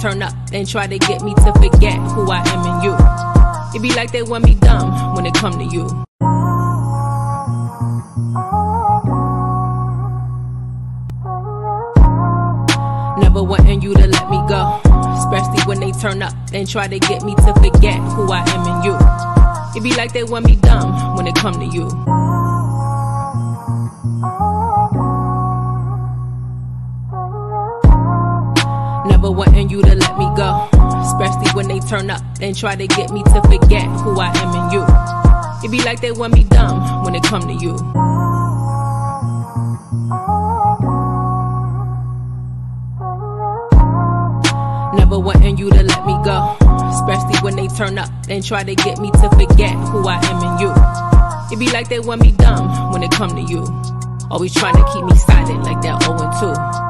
turn up and try to get me to forget who I am and you. It be like they want me dumb when it come to you. Never wanting you to let me go, especially when they turn up and try to get me to forget who I am and you. It be like they want me dumb when it come to you. You to let me go, especially when they turn up and try to get me to forget who I am and you. It be like they want me dumb when it come to you. Never wanting you to let me go, especially when they turn up and try to get me to forget who I am and you. It be like they want me dumb when it come to you. Always trying to keep me silent like that 0 and 2.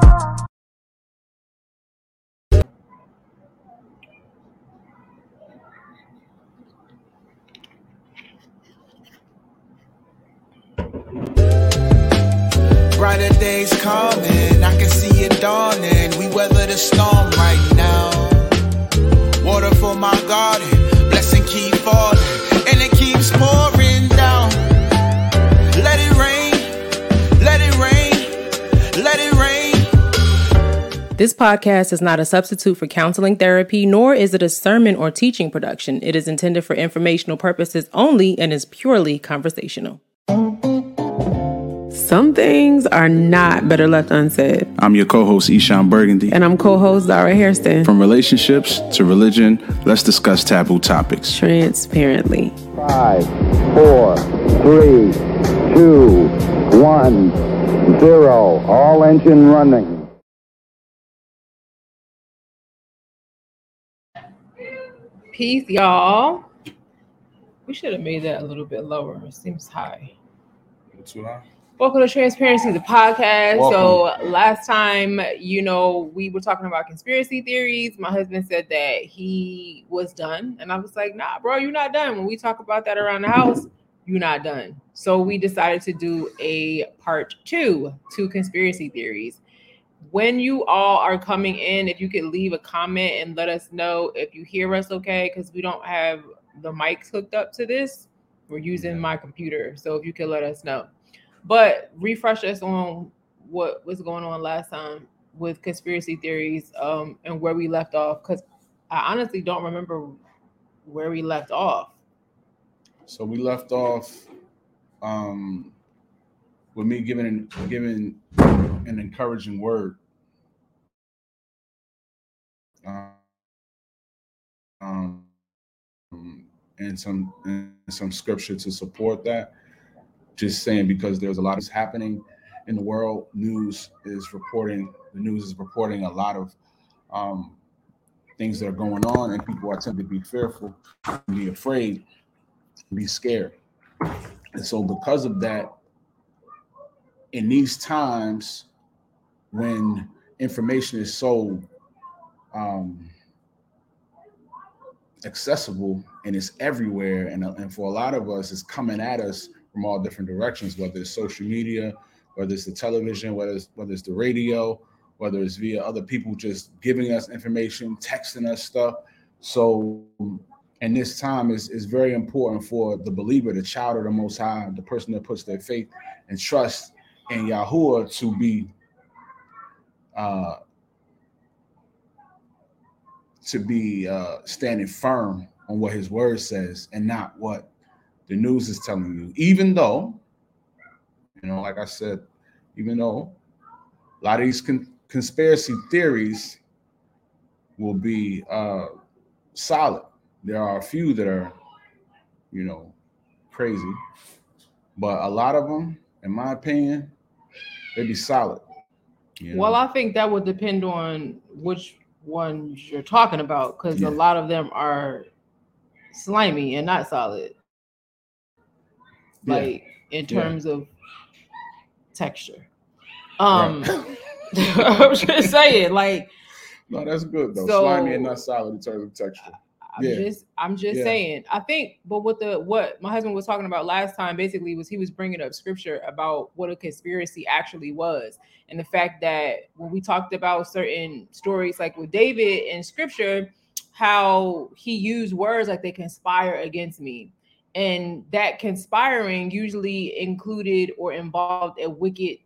I can see it dawning. We weather the storm right now. Water for my garden, blessing keep falling, and it keeps pouring down. Let it rain, let it rain, let it rain. This podcast is not a substitute for counseling therapy, nor is it a sermon or teaching production. It is intended for informational purposes only and is purely conversational. Some things are not better left unsaid. I'm your co-host Ishan Burgundy. And I'm co-host Zara Hairston. From relationships to religion, let's discuss taboo topics. Transparently. Five, four, three, two, one, zero. All engine running. Peace, y'all. We should have made that a little bit lower. It seems high. Too loud? Welcome to Transparency, the podcast. Welcome. So last time, you know, we were talking about conspiracy theories. My husband said that he was done, and I was like, "Nah, bro, you're not done." When we talk about that around the house, you're not done. So we decided to do a part two to conspiracy theories. When you all are coming in, if you could leave a comment and let us know if you hear us okay, because we don't have the mics hooked up to this. We're using my computer, so if you could let us know but refresh us on what was going on last time with conspiracy theories um, and where we left off because I honestly don't remember where we left off. So we left off um, with me giving giving an encouraging word. Um, and some and some scripture to support that just saying because there's a lot that's happening in the world. News is reporting the news is reporting a lot of um, things that are going on, and people are tempted to be fearful, be afraid, be scared. And so, because of that, in these times when information is so um, accessible and it's everywhere, and, and for a lot of us, it's coming at us from all different directions, whether it's social media, whether it's the television, whether it's whether it's the radio, whether it's via other people just giving us information, texting us stuff. So, and this time is is very important for the believer, the child of the Most High, the person that puts their faith and trust in Yahuwah to be uh, to be uh, standing firm on what His Word says and not what the news is telling you, even though, you know, like I said, even though a lot of these con- conspiracy theories will be uh, solid, there are a few that are, you know, crazy, but a lot of them, in my opinion, they'd be solid. you know? Well, I think that would depend on which ones you're talking about because Yeah. a lot of them are slimy and not solid. Yeah. Like in Yeah. terms of texture. Um I'm just saying, like no, that's good though. So- Slimy and not solid in terms of texture. I'm Yeah. just I'm just Yeah. saying. I think, but what the what my husband was talking about last time basically was he was bringing up scripture about what a conspiracy actually was, and the fact that when we talked about certain stories like with David in scripture, how he used words like they conspire against me, and that conspiring usually included or involved a wicked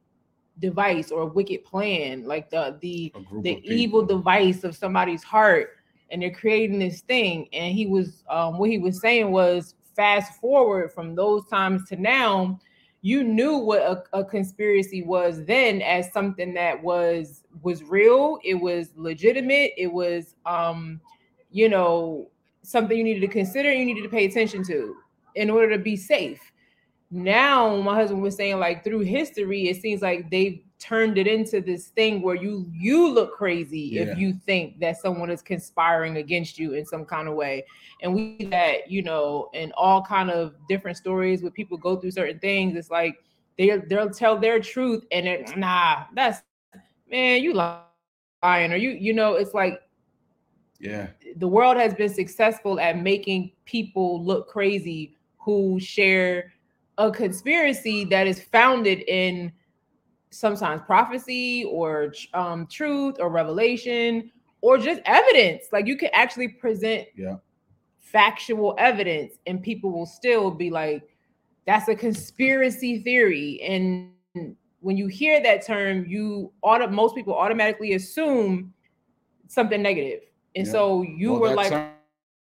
device or a wicked plan, like the the the evil device of somebody's heart and they're creating this thing. And he was um what he was saying was fast forward from those times to now you knew what a, a conspiracy was then as something that was was real it was legitimate it was um you know something you needed to consider you needed to pay attention to in order to be safe now my husband was saying like through history it seems like they've turned it into this thing where you you look crazy Yeah. if you think that someone is conspiring against you in some kind of way and we that you know in all kind of different stories where people go through certain things it's like they they'll tell their truth and it nah that's man you lying or you you know it's like Yeah. the world has been successful at making people look crazy who share a conspiracy that is founded in sometimes prophecy or um, truth or revelation or just evidence. Like you can actually present Yeah. factual evidence, and people will still be like, "That's a conspiracy theory." And when you hear that term, you auto most people automatically assume something negative, and Yeah. so you Well, were like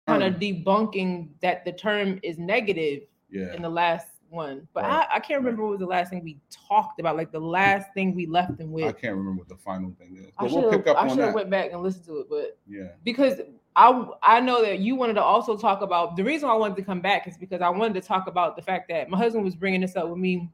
kind of debunking that the term is negative yeah. in the last one. But Right. I, I can't remember what was the last thing we talked about, like the last thing we left them with. I can't remember what the final thing is, I but should we'll have pick up I should have went back and listened to it, but Yeah. because I I know that you wanted to also talk about the reason I wanted to come back is because I wanted to talk about the fact that my husband was bringing this up with me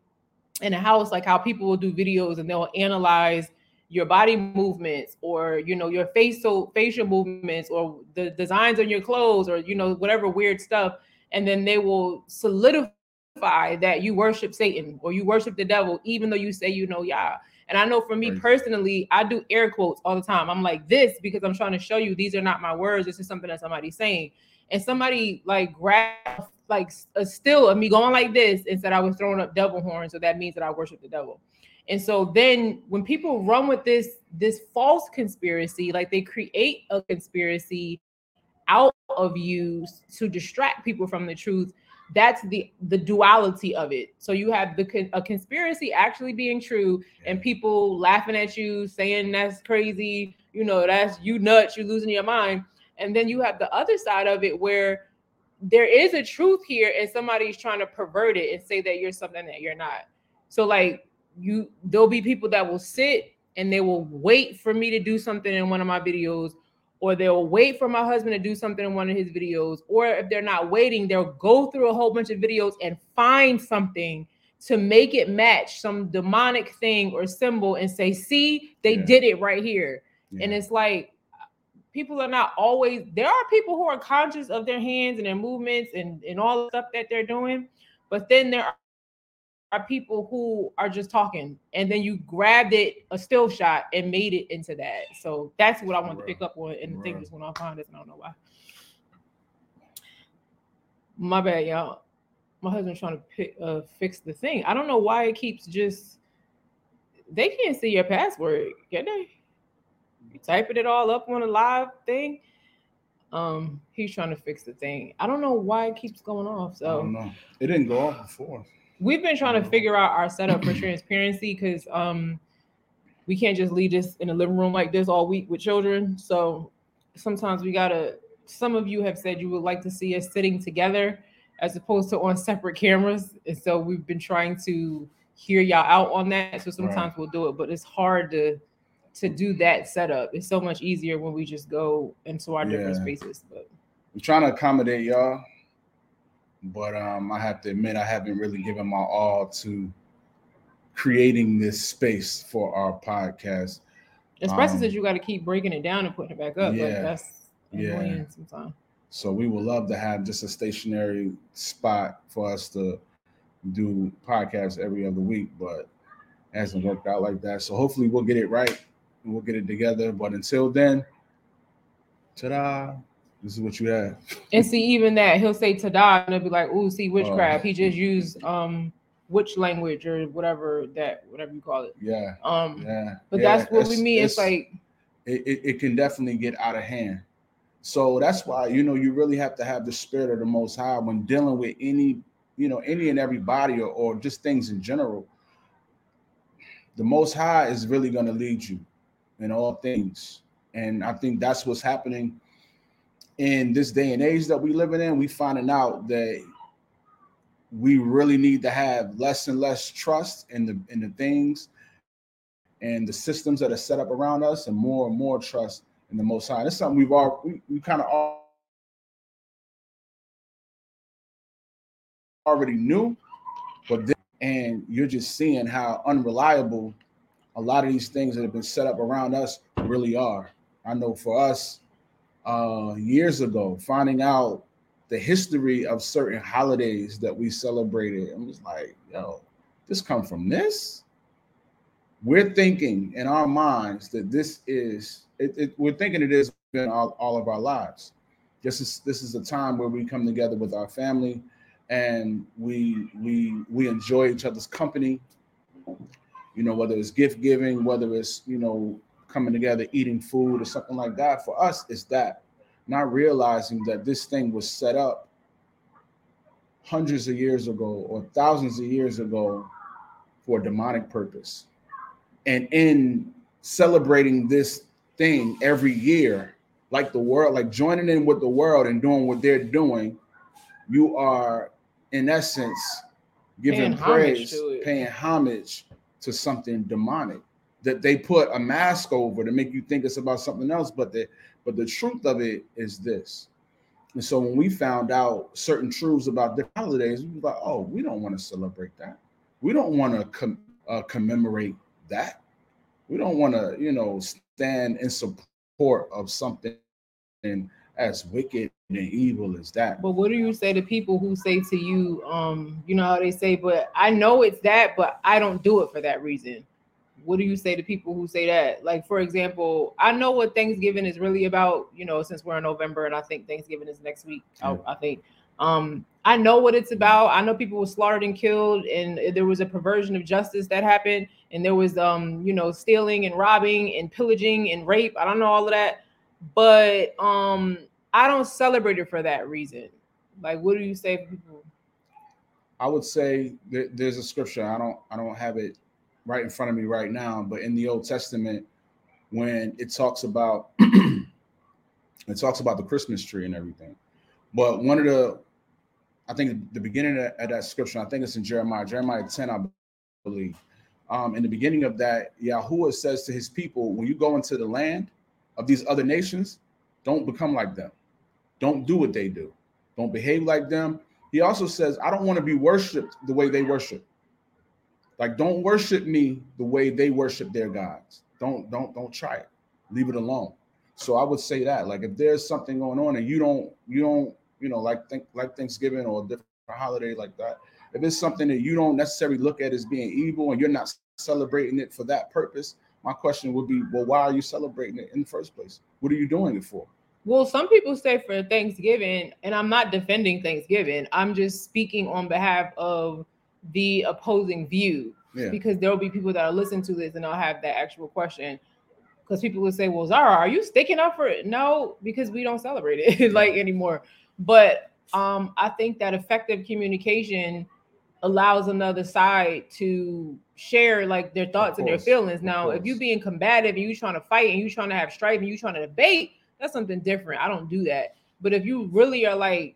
in the house, like how people will do videos and they'll analyze your body movements or you know your facial facial movements or the designs on your clothes or you know whatever weird stuff. And then they will solidify that you worship satan or you worship the devil even though you say you know Yah. and i know for me Crazy. personally i do air quotes all the time. I'm like this because i'm trying to show you these are not my words. This is something that somebody's saying. And somebody like grabbed like a uh, still of me going like this and said i was throwing up devil horns. So that means that i worship the devil and so then when people run with this this false conspiracy, like they create a conspiracy out of you to distract people from the truth, that's the the duality of it. So you have the a conspiracy actually being true and people laughing at you saying that's crazy, you know, that's you nuts, you're losing your mind. And then you have the other side of it where there is a truth here and somebody's trying to pervert it and say that you're something that you're not. So like you there'll be people that will sit and they will wait for me to do something in one of my videos or they'll wait for my husband to do something in one of his videos or if they're not waiting they'll go through a whole bunch of videos and find something to make it match some demonic thing or symbol and say see they Yeah. did it right here and it's like people are not always there are people who are conscious of their hands and their movements and, and all the stuff that they're doing but then there are, people who are just talking and then you grabbed it a still shot and made it into that so that's what i want to pick up on and the thing just went off on this and i don't know why my bad y'all my husband's trying to pick, uh, fix the thing i don't know why it keeps just they can't see your password can they you typing it all up on a live thing. Um, he's trying to fix the thing. I don't know why it keeps going off. I So don't know. It didn't go off before. We've been trying to figure out our setup for transparency because um we can't just leave this in a living room like this all week with children. So sometimes we gotta some of you have said you would like to see us sitting together as opposed to on separate cameras. And so we've been trying to hear y'all out on that. So sometimes we'll do it, but it's hard to to do that setup. It's so much easier when we just go into our different spaces. But I'm trying to accommodate y'all, but um, I have to admit I haven't really given my all to creating this space for our podcast. especially Um, since you got to keep breaking it down and putting it back up. Like yeah, that's yeah. sometimes. So we would love to have just a stationary spot for us to do podcasts every other week, but it hasn't worked out like that. So hopefully we'll get it right and we'll get it together. But until then, ta-da! This is what you have. And see, even that he'll say Tada, and they'll be like, "Ooh, see witchcraft." He just used um witch language or whatever that whatever you call it. Yeah. Um, Yeah. but yeah, that's what we mean. It's, like it, it, it can definitely get out of hand. So that's why you know you really have to have the spirit of the most high when dealing with any, you know, any and everybody or, or just things in general. The most high is really going to lead you in all things. And I think that's what's happening in this day and age that we living in. we're finding out that we really need to have less and less trust in the in the things and the systems that are set up around us and more and more trust in the most high. That's something we've all we, we kind of all already knew, but then and you're just seeing how unreliable a lot of these things that have been set up around us really are. I know for us, uh, years ago, finding out the history of certain holidays that we celebrated, I'm just like, yo, this come from this. We're thinking in our minds that this is it, it, we're thinking it is in all, all of our lives. This is this is a time where we come together with our family and we we we enjoy each other's company. You know, whether it's gift giving, whether it's you know coming together eating food or something like that. For us, it's that not realizing that this thing was set up hundreds of years ago or thousands of years ago for a demonic purpose. And in celebrating this thing every year, like the world, like joining in with the world and doing what they're doing, you are in essence giving Paying praise, it. paying homage to something demonic that they put a mask over to make you think it's about something else. But the but the truth of it is this. And so when we found out certain truths about different holidays, we were like, oh, we don't want to celebrate that. We don't want to com- uh, commemorate that. We don't want to, you know, stand in support of something as wicked and evil as that. But what do you say to people who say to you, um, you know how they say, but I know it's that, but I don't do it for that reason. What do you say to people who say that? Like, for example, I know what Thanksgiving is really about, you know, since we're in November and I think Thanksgiving is next week. I- Yeah. I, think. Um, I know what it's about. I know people were slaughtered and killed, and there was a perversion of justice that happened, and there was um, you know, stealing and robbing and pillaging and rape. I don't know all of that, but um, I don't celebrate it for that reason. Like, what do you say to people? I would say there, there's a scripture. I don't I don't have it right in front of me right now, but in the Old Testament, when it talks about it talks about the Christmas tree and everything. But one of the I think the beginning of, of that scripture, I think it's in Jeremiah, Jeremiah 10, I believe. Um, in the beginning of that, Yahuwah says to his people, when you go into the land of these other nations, don't become like them. Don't do what they do. Don't behave like them. He also says, I don't want to be worshiped the way they worship. Like, don't worship me the way they worship their gods. Don't, don't, don't try it. Leave it alone. So I would say that, like, if there's something going on and you don't, you don't, you know, like think like Thanksgiving or a different holiday like that, if it's something that you don't necessarily look at as being evil and you're not celebrating it for that purpose, my question would be, well, why are you celebrating it in the first place? What are you doing it for? Well, some people say for Thanksgiving, and I'm not defending Thanksgiving. I'm just speaking on behalf of the opposing view Yeah. because there will be people that are listening to this and they'll have that actual question. Because people will say, "Well, Zara, are you sticking up for it?" No, because we don't celebrate it like anymore. But um, I think that effective communication allows another side to share like their thoughts and their feelings. of Now, if you course. being combative and you trying to fight and you trying to have strife and you trying to debate, that's something different. I don't do that. But if you really are like,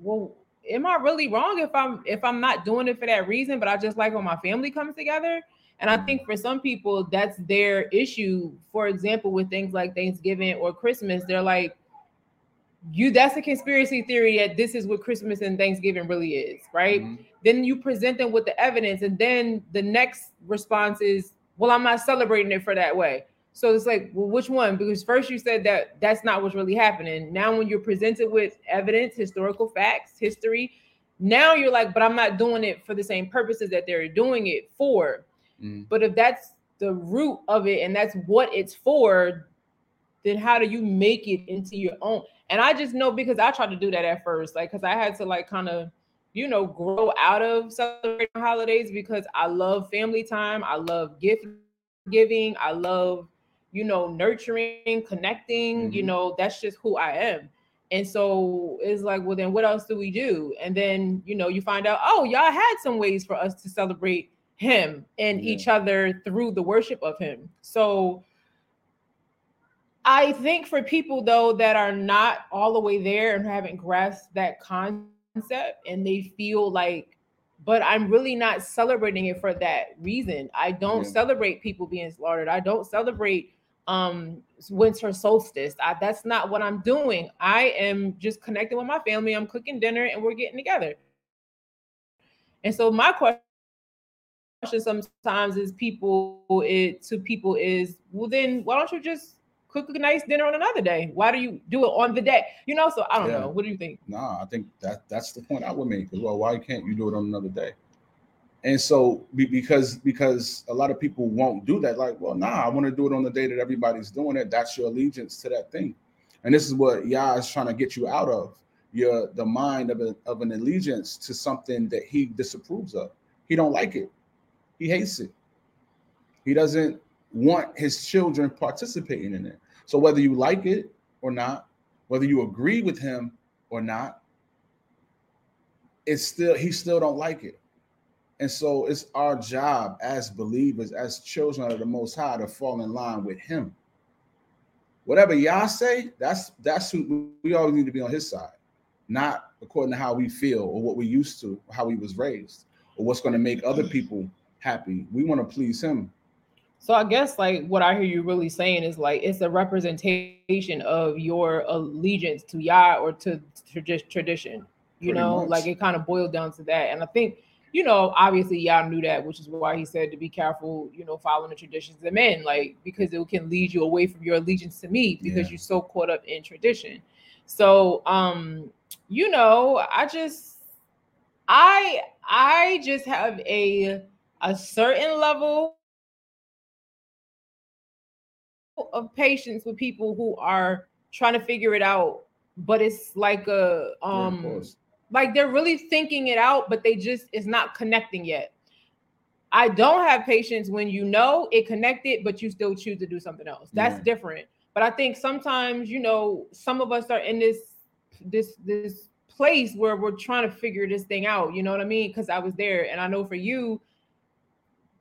well, am I really wrong if I'm if I'm not doing it for that reason, but I just like when my family comes together? And I think for some people that's their issue. For example, with things like Thanksgiving or Christmas, they're like, you that's a conspiracy theory that this is what Christmas and Thanksgiving really is, right? Mhm. Then you present them with the evidence, and then the next response is, "Well, I'm not celebrating it for that way." So it's like, well, which one? Because first you said that that's not what's really happening. Now, when you're presented with evidence, historical facts, history, now you're like, but I'm not doing it for the same purposes that they're doing it for. Mhm. But if that's the root of it and that's what it's for, then how do you make it into your own? And I just know because I tried to do that at first, like because I had to like kind of, you know, grow out of celebrating holidays because I love family time, I love gift giving, I love, you know, nurturing, connecting. You Mhm. know, that's just who I am. And so it's like, well, then what else do we do? And then, you know, you find out, oh, Yah had some ways for us to celebrate him and Yeah. each other through the worship of him. So I think for people though that are not all the way there and haven't grasped that concept and they feel like, but I'm really not celebrating it for that reason. I don't Yeah. celebrate people being slaughtered. I don't celebrate um winter solstice. I, that's not what I'm doing. I am just connecting with my family. I'm cooking dinner and we're getting together. And so my question sometimes is people it to people is well then why don't you just cook a nice dinner on another day? Why do you do it on the day? You know, so I don't Yeah. know. What do you think? Nah, I think that that's the point I would make as well. Why can't you do it on another day? And so because because a lot of people won't do that. Like, well, nah, I want to do it on the day that everybody's doing it. That's your allegiance to that thing. And this is what Yah is trying to get you out of your the mind of, a, of an allegiance to something that he disapproves of. He don't like it. He hates it. He doesn't want his children participating in it. So whether you like it or not, whether you agree with him or not, it's still he still don't like it. And so it's our job as believers, as children of the most high, to fall in line with him. Whatever y'all say, that's that's who we always need to be on his side, not according to how we feel or what we used to, how we was raised, or what's going to make other people happy. We want to please him. So I guess like what I hear you really saying is like it's a representation of your allegiance to Yah or to tradi- tradition. You Pretty know, much. like it kind of boiled down to that. And I think, you know, obviously Yah knew that, which is why he said to be careful, you know, following the traditions of men, like because it can lead you away from your allegiance to me because Yeah. you're so caught up in tradition. So um, you know, I just I I just have a a certain level of patience with people who are trying to figure it out but it's like a um course. Like they're really thinking it out but they just it's not connecting yet. I don't have patience when you know it connected but you still choose to do something else. That's Yeah. different. But i think sometimes you know some of us are in this this this place where we're trying to figure this thing out. You know what i mean? Because i was there. And i know for you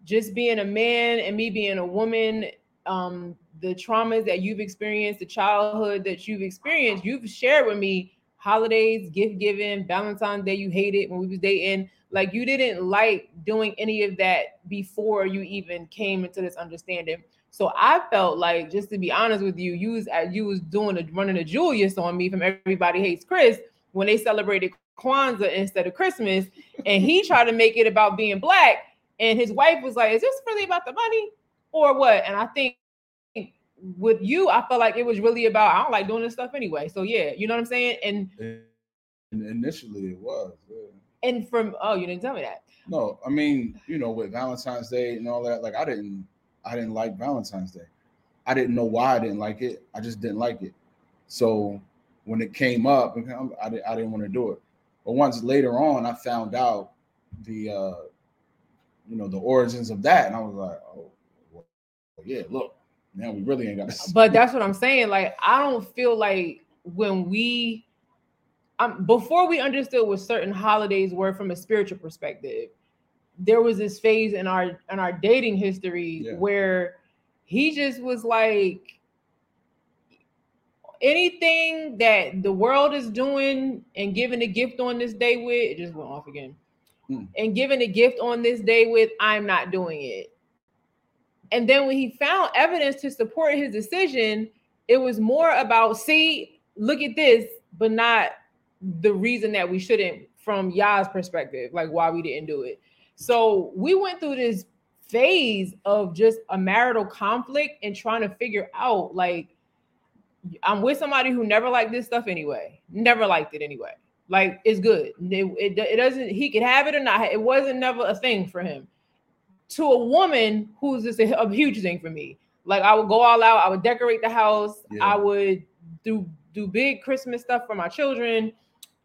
just being a man and me being a woman um the traumas that you've experienced the childhood that you've experienced you've shared with me holidays gift giving valentine's day you hated when we was dating. Like you didn't like doing any of that before you even came into this understanding. So i felt like just to be honest with you you was you was doing a running a julius on me from everybody hates chris when they celebrated kwanzaa instead of christmas. And he tried to make it about being black. And his wife was like, "Is this really about the money or what?" And I think with you, I felt like it was really about I don't like doing this stuff anyway. So yeah, you know what I'm saying? And And initially it was. yeah. and from oh, you didn't tell me that. No, I mean, you know, with Valentine's Day and all that, like I didn't I didn't like Valentine's Day. I didn't know why I didn't like it. I just didn't like it. So when it came up, I didn't I didn't want to do it. But once later on, I found out the uh you know the origins of that, and I was like, oh well, yeah, look, now we really ain't got to But that's what I'm saying. Like I don't feel like when we um before we understood what certain holidays were from a spiritual perspective, there was this phase in our in our dating history Yeah. where he just was like anything that the world is doing and giving a gift on this day with it just went off again Hmm. and giving a gift on this day with i'm not doing it and then when he found evidence to support his decision it was more about see look at this but not the reason that we shouldn't from Yah's perspective like why we didn't do it so we went through this phase of just a marital conflict and trying to figure out like I'm with somebody who never liked this stuff anyway. Never liked it anyway. Like it's good. It, it, it doesn't. He could have it or not. It wasn't never a thing for him. To a woman who's just a, a huge thing for me. Like I would go all out. I would decorate the house. Yeah. I would do do big Christmas stuff for my children.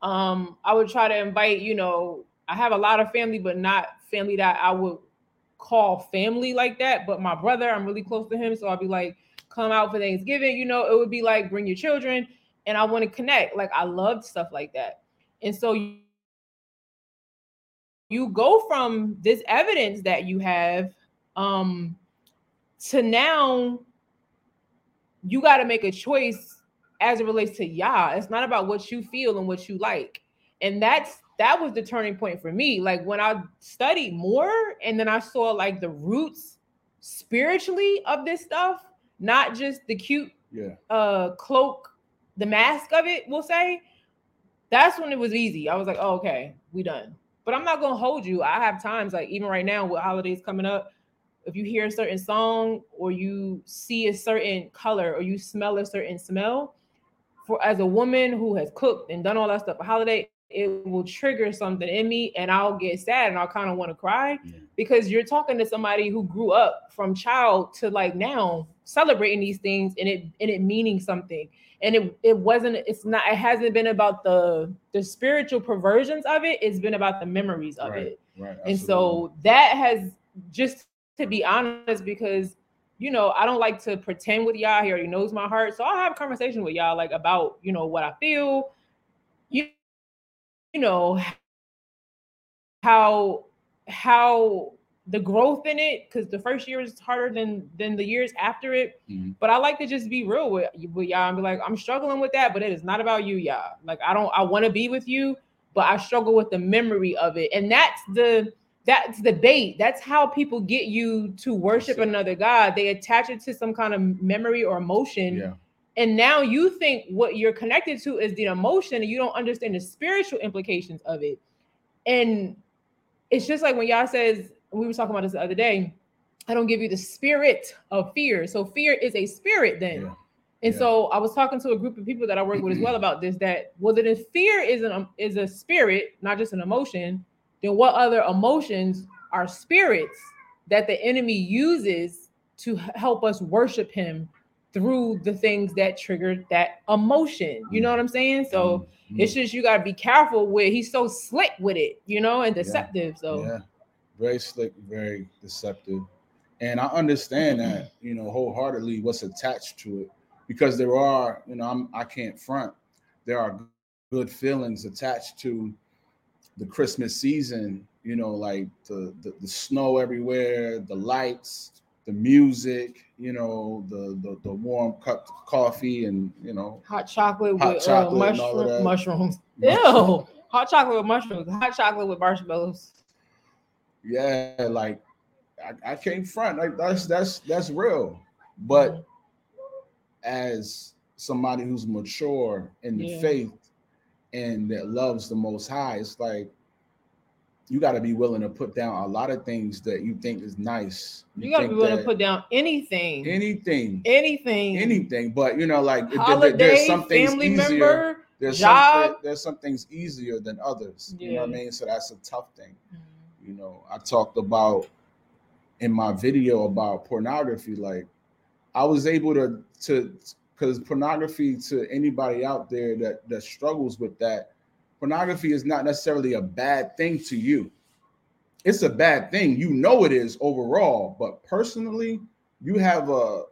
Um, I would try to invite, you know, I have a lot of family, but not family that I would call family like that. But my brother, I'm really close to him. So I'd be like, come out for Thanksgiving. You know, it would be like bring your children. And I want to connect. Like I loved stuff like that. And so you, go from this evidence that you have um to now you got to make a choice as it relates to Yah. It's not about what you feel and what you like. And that's that was the turning point for me. Like when I studied more and then I saw like the roots spiritually of this stuff, not just the cute Yeah. uh cloak, the mask of it, we'll say. That's when it was easy. I was like, oh, okay, we done. But I'm not gonna hold you. I have times like even right now with holidays coming up, if you hear a certain song or you see a certain color or you smell a certain smell, for as a woman who has cooked and done all that stuff a holiday, it will trigger something in me and I'll get sad and I'll kind of want to cry Yeah. because you're talking to somebody who grew up from child to like now celebrating these things and it and it meaning something and it it wasn't it's not it hasn't been about the the spiritual perversions of it it's been about the memories of Right. it Right. and so that has just to be honest, because you know, I don't like to pretend with y'all. He already knows my heart. So I'll have a conversation with y'all like about, you know, what I feel. You know how how the growth in it, because the first year is harder than than the years after it. Mhm. But I like to just be real with, with y'all and be like, I'm struggling with that, but it is not about you, y'all. Like I don't I want to be with you, but I struggle with the memory of it. And that's the that's the bait. That's how people get you to worship another God. They attach it to some kind of memory or emotion. Yeah. And now you think what you're connected to is the emotion, and you don't understand the spiritual implications of it. And it's just like when Yah says, we were talking about this the other day, I don't give you the spirit of fear. So fear is a spirit then. Yeah. And Yeah. so I was talking to a group of people that I work with as well about this. That well, then if fear is an is a spirit, not just an emotion, then what other emotions are spirits that the enemy uses to help us worship him through the things that triggered that emotion? You know what I'm saying? So Mhm. it's just you gotta be careful with. He's so slick with it, you know, and deceptive. So yeah, very slick, very deceptive. And I understand that, you know, wholeheartedly what's attached to it because there are, you know, I'm I can't front. There are good feelings attached to the Christmas season, you know, like the the, the snow everywhere, the lights, the music, you know, the the, the warm cup of coffee and you know, hot chocolate Hot with chocolate uh, all of mushroom, mushrooms. Mushroom. Ew. Hot chocolate with mushrooms. Hot chocolate with marshmallows. yeah, like I, I can't front. Like that's that's that's real. But as somebody who's mature in the Yeah. faith and that loves the most high, it's like you got to be willing to put down a lot of things that you think is nice. You gotta be willing to put down anything, anything, anything, anything. But you know, like holiday, there's some things family easier. member, There's job. some there's some things easier than others. You know what I mean? So that's a tough thing. Mm-hmm. You know, I talked about in my video about pornography. Like, I was able to to because pornography to anybody out there that that struggles with that, pornography is not necessarily a bad thing to you. It's a bad thing. You know it is overall, but personally, you have a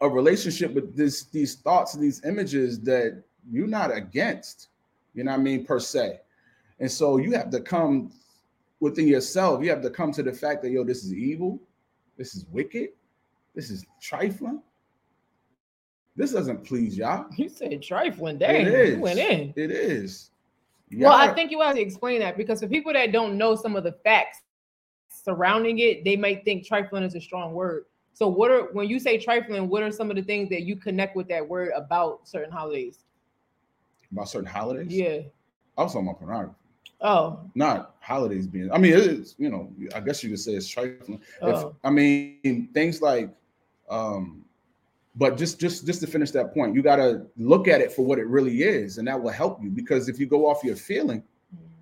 a relationship with this these thoughts and these images that you're not against. You know what I mean, per se. And so you have to come within yourself. You have to come to the fact that yo, this is evil, this is wicked, this is trifling. This doesn't please Yah. You said trifling. Dang, it is. you went in. It is. Well, I think you have to explain that because for people that don't know some of the facts surrounding it, they might think trifling is a strong word. So, what are when you say trifling? What are some of the things that you connect with that word about certain holidays? about certain holidays. Yeah. I was talking about pornography, Oh. not holidays being. I mean, it is. You know, I guess you could say it's trifling. If, Oh. I mean, things like, um, but just just just to finish that point, you got to look at it for what it really is, and that will help you. Because if you go off your feeling,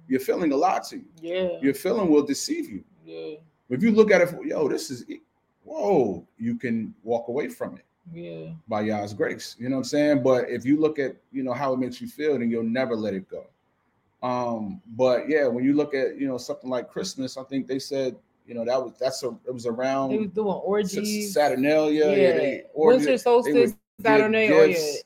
your feeling a lot to you. Yeah. Your feeling will deceive you. Yeah. If you look at it for yo, this is whoa, you can walk away from it Yeah. by Yah's grace. You know what I'm saying? But if you look at you know how it makes you feel, then you'll never let it go. Um, but yeah, when you look at you know something like Christmas, I think they said you know that was that's a it was around They was doing orgies. Saturnalia, yeah, yeah. Winter solstice, give Oh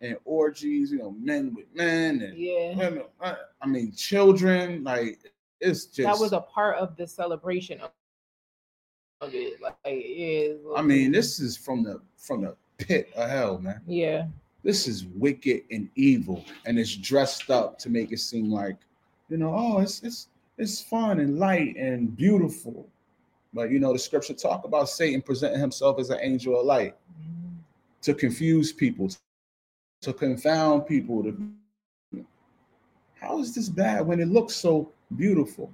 and orgies, you know, men with men and Yeah. women. I I mean, children. Like it's just. That was a part of the celebration of, of it. Like, yeah. I mean, this is from the from the pit of hell, man. Yeah. This is wicked and evil, and it's dressed up to make it seem like, you know, oh, it's it's it's fun and light and beautiful. But you know, the scripture talk about Satan presenting himself as an angel of light to confuse people, to confound people. To how is this bad when it looks so beautiful?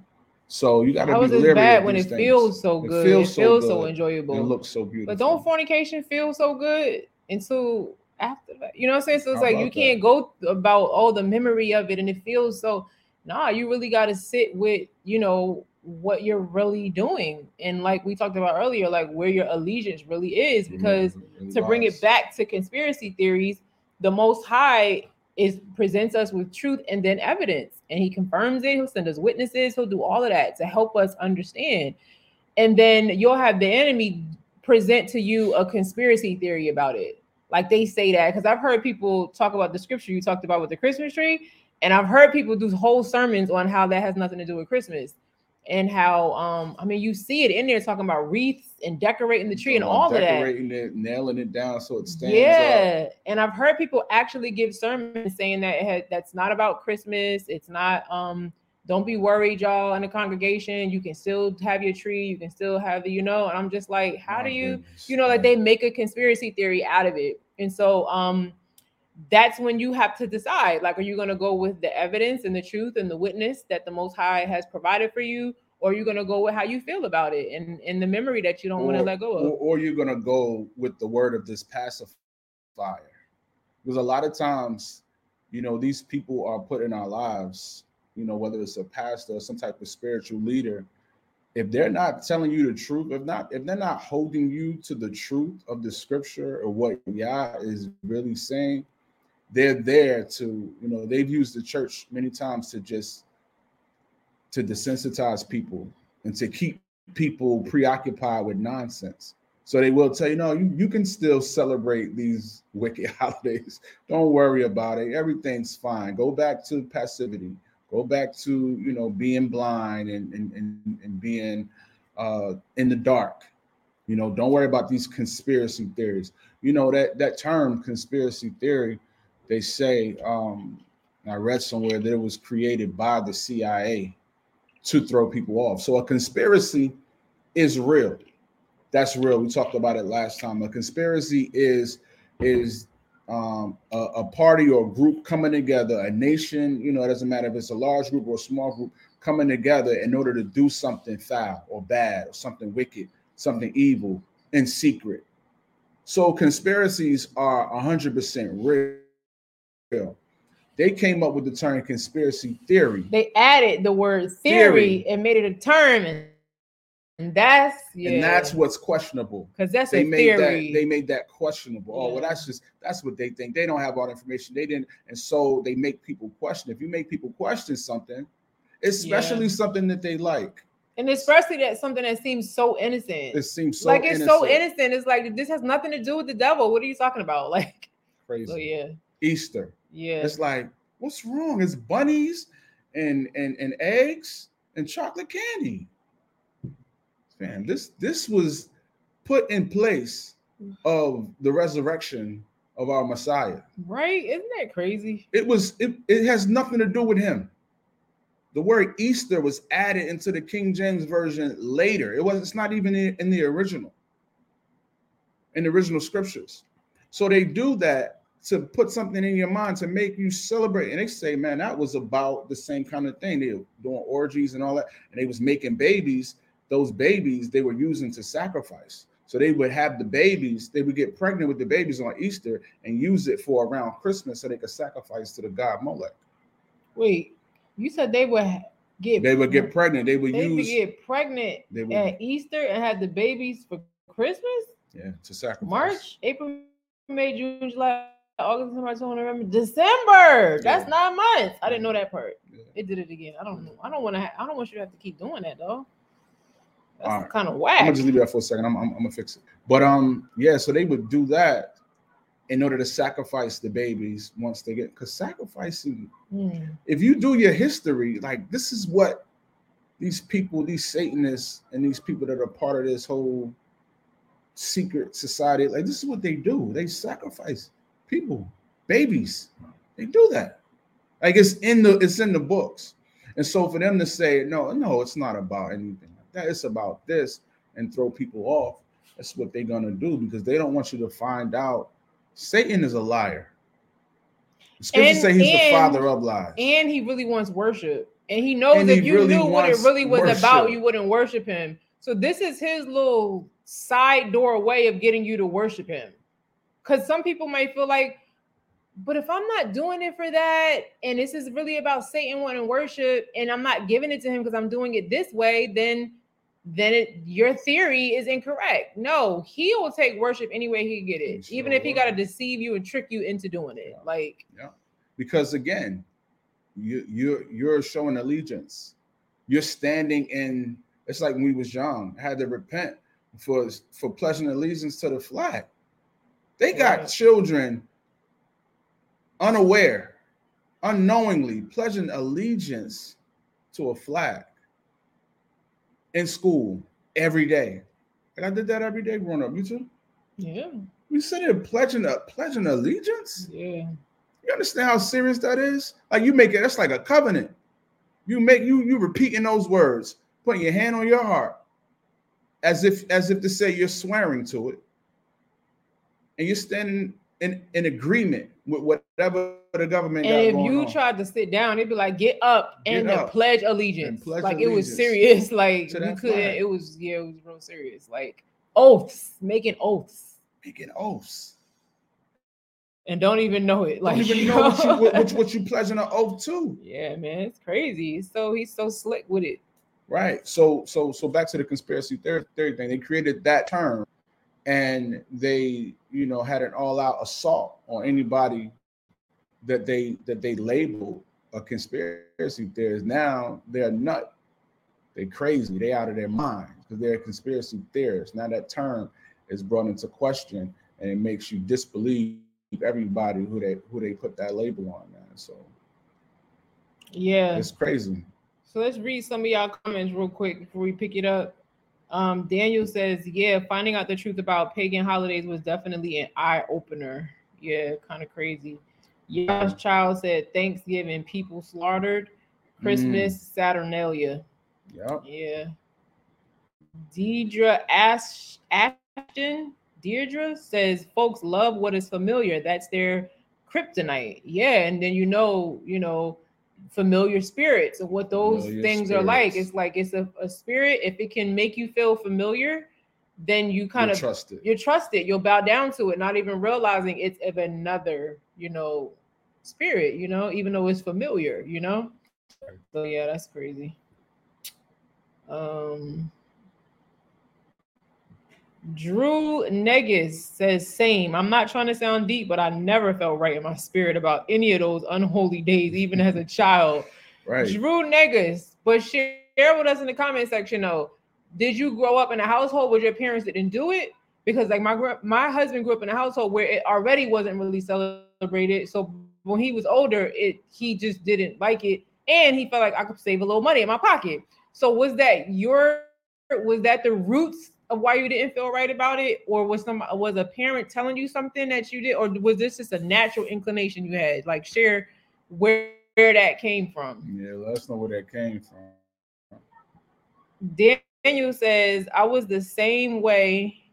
So you got to How be is it leery bad when it things. feels so It good? feels it so feels so good enjoyable. it looks so beautiful. But don't fornication feel so good until after that? You know what I'm saying? So it's How like you can't go about all the memory of it and it feels so nah, you really gotta sit with, you know, what you're really doing. And like we talked about earlier, like where your allegiance really is, mm-hmm. because to bring it back to conspiracy theories, the most high is presents us with truth and then evidence. And he confirms it he'll send us witnesses he'll do all of that to help us understand. And then you'll have the enemy present to you a conspiracy theory about it. Like they say that because i've heard people talk about the scripture you talked about with the christmas tree and i've heard people do whole sermons on how that has nothing to do with christmas and how um i mean you see it in there talking about wreaths and decorating the tree and all of that decorating it, nailing it down so it stands up. yeah, and I've heard people actually give sermons saying that it had, that's not about Christmas. It's not. Um, don't be worried, y'all, in the congregation. You can still have your tree. You can still have the, you know. And I'm just like, how My do you, goodness, you know, like they make a conspiracy theory out of it, and so um, that's when you have to decide. Like, are you going to go with the evidence and the truth and the witness that the Most High has provided for you? Or are you gonna go with how you feel about it and, and the memory that you don't want to let go of? Or, or you're gonna go with the word of this pacifier. Because a lot of times, you know, these people are put in our lives, you know, whether it's a pastor or some type of spiritual leader, if they're not telling you the truth, if not, if they're not holding you to the truth of the scripture or what Yah is really saying, they're there to, you know, they've used the church many times to just to desensitize people and to keep people preoccupied with nonsense. So they will tell you, no, you, you can still celebrate these wicked holidays. Don't worry about it. Everything's fine. Go back to passivity. Go back to you know being blind and and, and, and being uh, in the dark. You know, don't worry about these conspiracy theories. You know that that term conspiracy theory, they say. Um, I read somewhere that it was created by the CIA to throw people off. So a conspiracy is real. That's real. We talked about it last time. A conspiracy is is um, a, a party or a group coming together, a nation. You know, it doesn't matter if it's a large group or a small group coming together in order to do something foul or bad or something wicked, something evil in secret. So conspiracies are hundred percent real. They came up with the term conspiracy theory. they added the word theory, Theory. and made it a term, and, that's yeah, and that's what's questionable. because that's They a made theory. that they made that questionable. Oh, well, that's just that's what they think. They don't have all the information. They didn't, and so they make people question. If you make people question something, especially Yeah. something that they like, and especially that something that seems so innocent. it seems so like it's so innocent. innocent. It's like this has nothing to do with the devil. What are you talking about? Like, Crazy. so yeah, Easter. Yeah. It's like, what's wrong? It's bunnies and and and eggs and chocolate candy. Man, this this was put in place of the resurrection of our Messiah. right? Isn't that crazy? It was it, it has nothing to do with him. The word Easter was added into the King James version later. It was it's not even in, in the original, in the original scriptures. So they do that to put something in your mind to make you celebrate. And they say, man, that was about the same kind of thing. They were doing orgies and all that, and they was making babies. Those babies they were using to sacrifice. So they would have the babies, they would get pregnant with the babies on Easter and use it for around Christmas so they could sacrifice to the god Molech. Wait, you said they would get They would get pregnant. They would they would use get pregnant they would at Easter and have the babies for Christmas? Yeah, to sacrifice. March, April, May, June, July, August, September, October, November, December. That's Yeah. nine months. I didn't know that part. Yeah. It did it again. I don't know. I don't want to. Ha- I don't want you to have to keep doing that though. That's right. kind of whack. I'm gonna just leave that for a second. I'm, I'm, I'm gonna fix it. But um, yeah. So they would do that in order to sacrifice the babies once they get because sacrificing. Hmm. If you do your history, like this is what these people, these Satanists, and these people that are part of this whole secret society, like this is what they do. They sacrifice people, babies. They do that. Like it's in the it's in the books. And so for them to say, no, no, it's not about anything like that. It's about this and throw people off. That's what they're gonna do because they don't want you to find out Satan is a liar. The scriptures And- say he's the father of lies. And he really wants worship. And he knows And if he you really knew what it really was about, you wouldn't worship him. So this is his little side door way of getting you to worship him. Because some people might feel like, but if I'm not doing it for that, and this is really about Satan wanting worship, and I'm not giving it to him because I'm doing it this way, then then it, your theory is incorrect. No, he will take worship any way he can get it, even if he got to deceive you and trick you into doing it. Yeah. Like, because again, you you're you're showing allegiance. You're standing in. It's like when we was young, had to repent for for pledging allegiance to the flag. They got Right. children unaware, unknowingly pledging allegiance to a flag in school every day. And I did that every day growing up. You too? yeah, We sit here pledging a pledging allegiance. yeah. You understand how serious that is? Like you make it, that's like a covenant. You make you you repeating those words, putting your hand on your heart, as if as if to say you're swearing to it, and you're standing in, in agreement with whatever the government. got And if you on. tried to sit down, they'd be like, "Get up Get and up pledge allegiance." pledge like it was serious. Like we couldn't. flag. It was yeah, it was real serious. Like oaths, making oaths, making oaths, and don't even know it. Like don't even know what you what, what, what you pledging an oath to. yeah, man, it's crazy. So he's so slick with it. Right. So so so back to the conspiracy theory, theory thing. They created that term and they, you know, had an all-out assault on anybody that they that they labeled a conspiracy theorist. Now they're nut. They crazy. They out of their mind because they're a conspiracy theorists. Now that term is brought into question and it makes you disbelieve everybody who they who they put that label on, man. So Yeah. it's crazy. So let's read some of y'all comments real quick before we pick it up. Um, Daniel says, "Yeah, finding out the truth about pagan holidays was definitely an eye opener. Yeah, kind of crazy." Yash Child said, "Thanksgiving, people slaughtered. Christmas, Saturnalia. Yep. Yeah." Deidre Ash Ashton, Deirdre says, "Folks love what is familiar. That's their kryptonite. Yeah, and then you know, you know." Familiar spirits and what those Familiar things are like. It's like it's a, a spirit. If it can make you feel familiar, then you kind You of trust it. you trust it. You'll bow down to it, not even realizing it's of another, you know, spirit. You know, even though it's familiar. You know. So yeah, that's crazy. Um. Drew Negus says, same. I'm not trying to sound deep, but I never felt right in my spirit about any of those unholy days, even as a child. Right. Drew Negus, but share with us in the comment section though. Did you grow up in a household where your parents didn't do it? Because like my my husband grew up in a household where it already wasn't really celebrated. So when he was older, it he just didn't like it, and he felt like I could save a little money in my pocket. So was that your was that the roots of why you didn't feel right about it, or was some was a parent telling you something that you did, or was this just a natural inclination you had? Like share where where that came from. Yeah, let us know where that came from. Daniel says, I was the same way.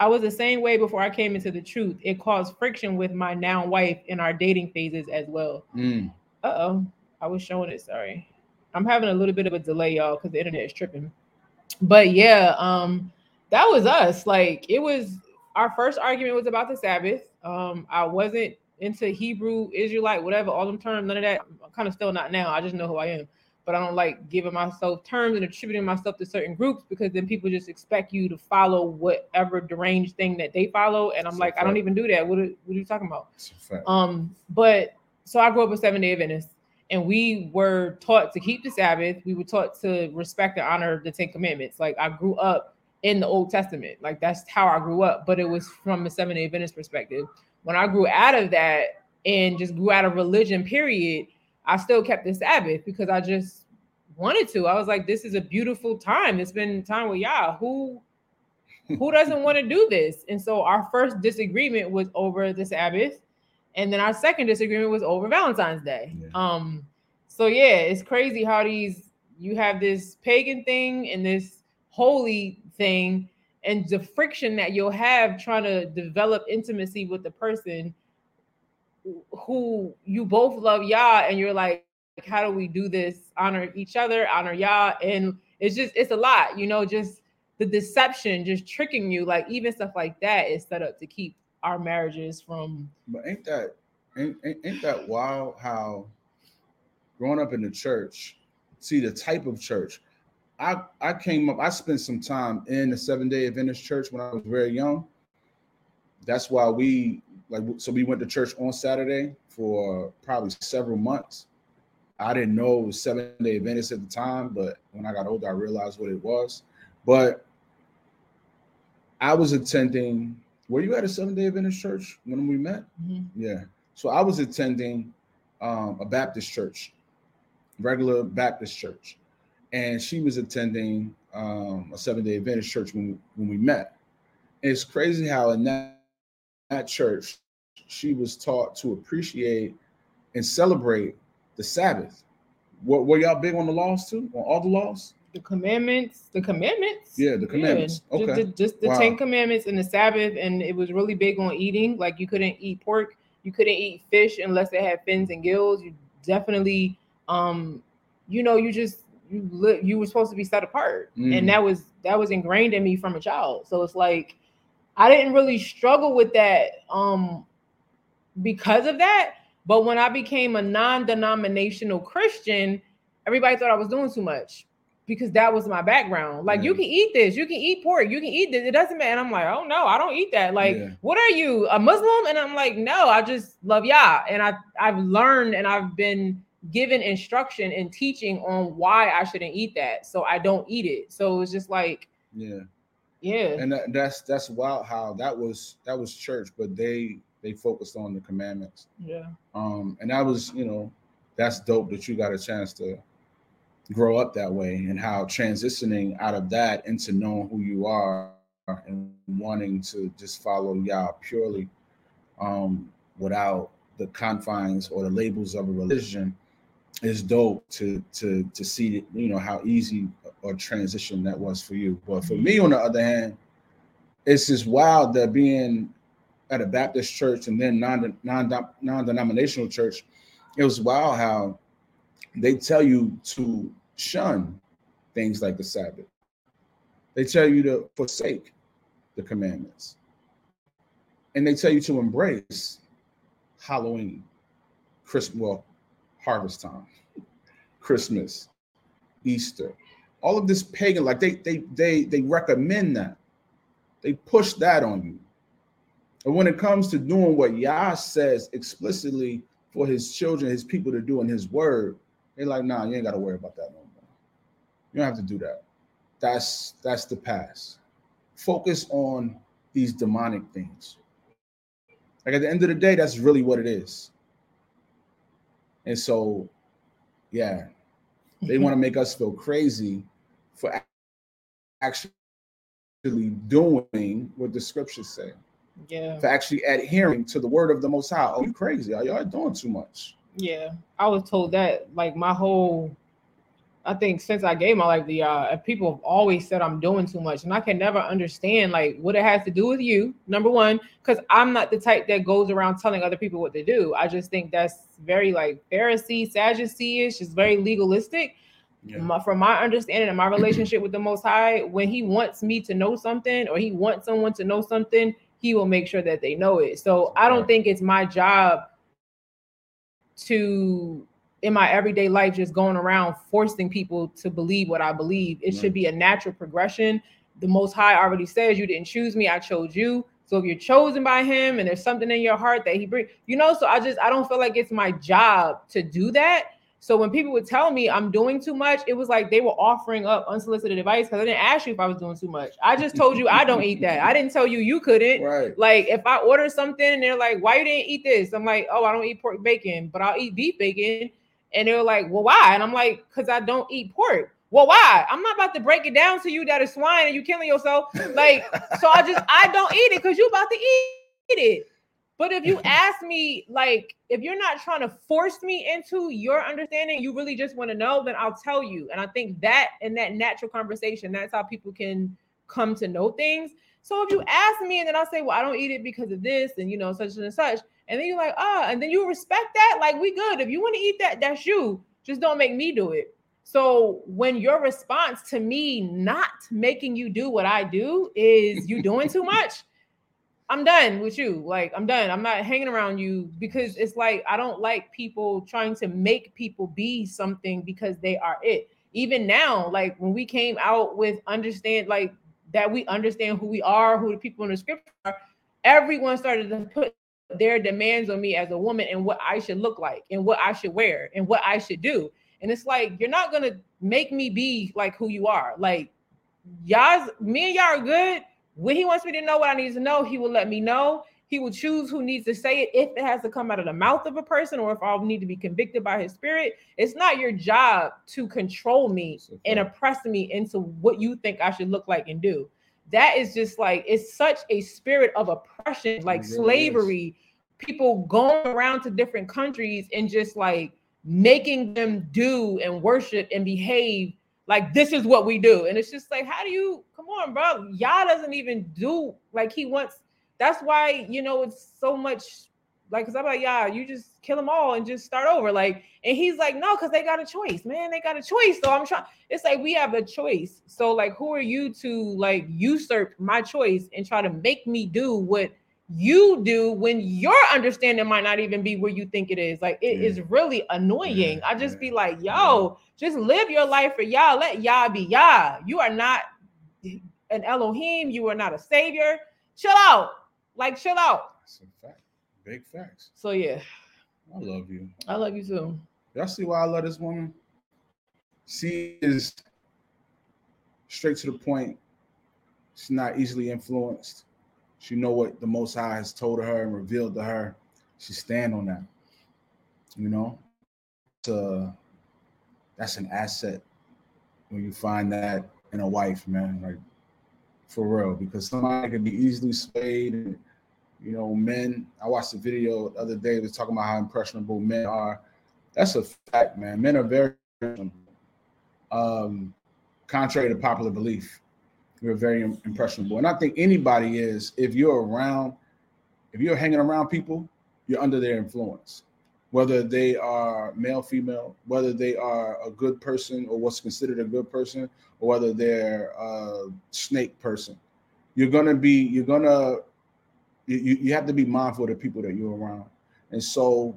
I was the same way before I came into the truth. It caused friction with my now wife in our dating phases as well. Mm. Uh oh, I was showing it. Sorry, I'm having a little bit of a delay, y'all, because the internet is tripping. But yeah, um, that was us. Like it was our first argument was about the Sabbath. Um, I wasn't into Hebrew, Israelite, whatever, all them terms, none of that. I'm kind of still not now. I just know who I am. but I don't like giving myself terms and attributing myself to certain groups because then people just expect you to follow whatever deranged thing that they follow. And I'm It's like, I don't even do that. What are, what are you talking about? Um, but so I grew up a seven day Adventist, and we were taught to keep the Sabbath. We were taught to respect and honor the Ten Commandments. Like I grew up in the Old Testament, like that's how I grew up. But it was from a seven day Adventist perspective. When I grew out of that and just grew out of religion, period, I still kept the Sabbath because I just wanted to. I was like, this is a beautiful time. It's been time with Yah. Who who doesn't want to do this? And so our first disagreement was over the Sabbath. And then our second disagreement was over Valentine's Day. Yeah. Um, so yeah, it's crazy how these you have this pagan thing and this holy thing, and the friction that you'll have trying to develop intimacy with the person who you both love Yah, and you're like, how do we do this? Honor each other, honor Yah, and it's just it's a lot, you know, just the deception, just tricking you, like even stuff like that is set up to keep our marriages from But ain't that ain't, ain't, ain't that wild how growing up in the church, see the type of church. I I came up, I spent some time in the seven day Adventist church when I was very young. That's why we like so we went to church on Saturday for probably several months. I didn't know it was seven day Adventist at the time, but when I got older, I realized what it was. But I was attending. Were you at a seven day Adventist church when we met? Yeah. So I was attending um, a Baptist church, regular Baptist church, and she was attending um, a seven day Adventist church when, when we met. And it's crazy how in that, that church, she was taught to appreciate and celebrate the Sabbath. What were y'all big on the laws too? On all the laws? The commandments, the commandments. Yeah, the commandments. just, Okay. the, just the Wow. Ten Commandments and the Sabbath, and it was really big on eating. Like you couldn't eat pork, you couldn't eat fish unless they had fins and gills. You definitely, um, you know, you just you li- you were supposed to be set apart, Mm. and that was that was ingrained in me from a child. So it's like I didn't really struggle with that, um, because of that. But when I became a non-denominational Christian, everybody thought I was doing too much because that was my background. Like, you can eat this, you can eat pork, you can eat this. It doesn't matter. And I'm like, oh no, I don't eat that. Like, Yeah. what are you, a Muslim? And I'm like, no, I just love Yah. And I I've learned and I've been given instruction and teaching on why I shouldn't eat that. So I don't eat it. So it's just like, Yeah. yeah. and that, that's that's wild how that was that was church but they they focused on the commandments yeah. um and that was you know that's dope that you got a chance to grow up that way and how transitioning out of that into knowing who you are and wanting to just follow Yah purely um without the confines or the labels of a religion is dope to to to see you know how easy a transition that was for you. But for me on the other hand it's just wild that being at a baptist church and then non non non-denominational church it was wild how they tell you to shun things like the sabbath. They tell you to forsake the commandments. And they tell you to embrace halloween christmas well harvest time christmas easter. All of this pagan like they they they they recommend that. They push that on you. And when it comes to doing what Yah says explicitly for his children his people to do in his word they're like nah you ain't got to worry about that no more you don't have to do that that's that's the past focus on these demonic things like at the end of the day that's really what it is and so yeah they want to make us feel crazy for actually doing what the scriptures say, Yeah. for actually adhering to the word of the Most High. Oh, you crazy? Are y'all doing too much? Yeah, I was told that like my whole, I think since I gave my life to Yah, uh, people have always said I'm doing too much, and I can never understand like what it has to do with you. Number one, because I'm not the type that goes around telling other people what to do. I just think that's very like Pharisee, Sadducee-ish. It's very legalistic. My, from my understanding and my relationship with the Most High, when He wants me to know something or He wants someone to know something, He will make sure that they know it. So I don't think it's my job to in my everyday life just going around forcing people to believe what I believe. It should be a natural progression. The Most High already says you didn't choose me, I chose you. So if you're chosen by Him and there's something in your heart that He bring, you know. So I just I don't feel like it's my job to do that. So when people would tell me I'm doing too much, it was like they were offering up unsolicited advice because I didn't ask you if I was doing too much. I just told you I don't eat that. I didn't tell you you couldn't. Right. Like if I order something and they're like, "Why you didn't eat this?" I'm like, "Oh, I don't eat pork bacon, but I'll eat beef bacon." And they're like, "Well, why?" And I'm like, "Cause I don't eat pork." Well, why? I'm not about to break it down to you that it's swine and you killing yourself. Like, so I just I don't eat it because you about to eat it. But if you ask me, like, if you're not trying to force me into your understanding, you really just want to know, then I'll tell you. And I think that in that natural conversation, that's how people can come to know things. So if you ask me and then I'll say, well, I don't eat it because of this and you know, such and such, and then you're like, ah, and then you respect that, like we good. If you want to eat that, that's you. Just don't make me do it. So when your response to me not making you do what I do is you doing too much, I'm done with you. Like I'm done. I'm not hanging around you because it's like I don't like people trying to make people be something because they are it. Even now, like when we came out with understand like that we understand who we are, who the people in the scripture are, everyone started to put their demands on me as a woman and what I should look like and what I should wear and what I should do. And it's like you're not gonna make me be like who you are. Like y'all, me and y'all are good. When he wants me to know what I need to know, he will let me know. He will choose who needs to say it if it has to come out of the mouth of a person or if I'll need to be convicted by his spirit. It's not your job to control me and oppress me into what you think I should look like and do. That is just like it's such a spirit of oppression, like really is. slavery. People going around to different countries and just like making them do and worship and behave like this is what we do. And it's just like, how do you come on, bro? Yah doesn't even do like he wants. That's why you know it's so much like because I'm like, yeah, you just kill them all and just start over. Like, and he's like, no, because they got a choice, man. They got a choice. So I'm trying. It's like we have a choice. So like, who are you to like usurp my choice and try to make me do what you do when your understanding might not even be where you think it is? Like, it is Yeah. really annoying. Yeah, I just yeah, be like, yo, just live your life for Yah. Let Yah be Yah. You are not an Elohim. You are not a savior. Chill out. Like, chill out. That's a fact. Big facts. So yeah, I love you. I love you too. Y'all see why I love this woman? She is straight to the point. She's not easily influenced. She know what the Most High has told her and revealed to her. She stand on that. You know, so that's an asset when you find that in a wife, man. Like for real, because somebody can be easily swayed. And, you know, men. I watched a video the other day. Was talking about how impressionable men are. That's a fact, man. Men are very. Um, contrary to popular belief, we're very impressionable, and I think anybody is. If you're around, if you're hanging around people, you're under their influence. Whether they are male, female, whether they are a good person or what's considered a good person, or whether they're a snake person, you're gonna be. You're gonna. You you have to be mindful of the people that you're around, and so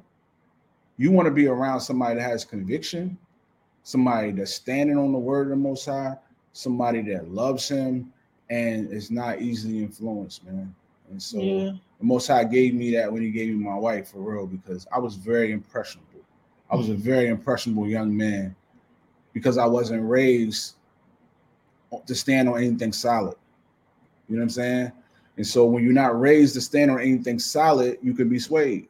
you want to be around somebody that has conviction, somebody that's standing on the word of the Most High, somebody that loves Him and is not easily influenced, man. And so Yeah. the Most High gave me that when He gave me my wife for real, because I was very impressionable. I was a mm-hmm. very impressionable young man because I wasn't raised to stand on anything solid. You know what I'm saying? And so when you're not raised to stand on anything solid, you can be swayed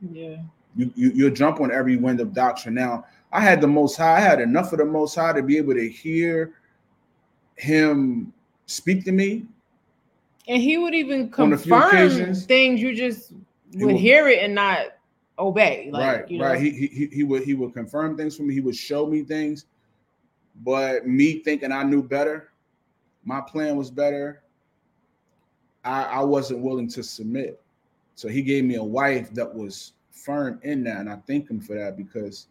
Yeah. you, you you'll jump on every wind of doctrine. Now, I had the most high, I had enough of the most high to be able to hear him speak to me. And he would even On a few confirm things you just he would would- hear it and not obey. Like, right, you know, right. He, he he- he would he would confirm things for me, he would show me things, but me thinking I knew better, my plan was better. I, I wasn't willing to submit. So he gave me a wife that was firm in that, and I thank him for that because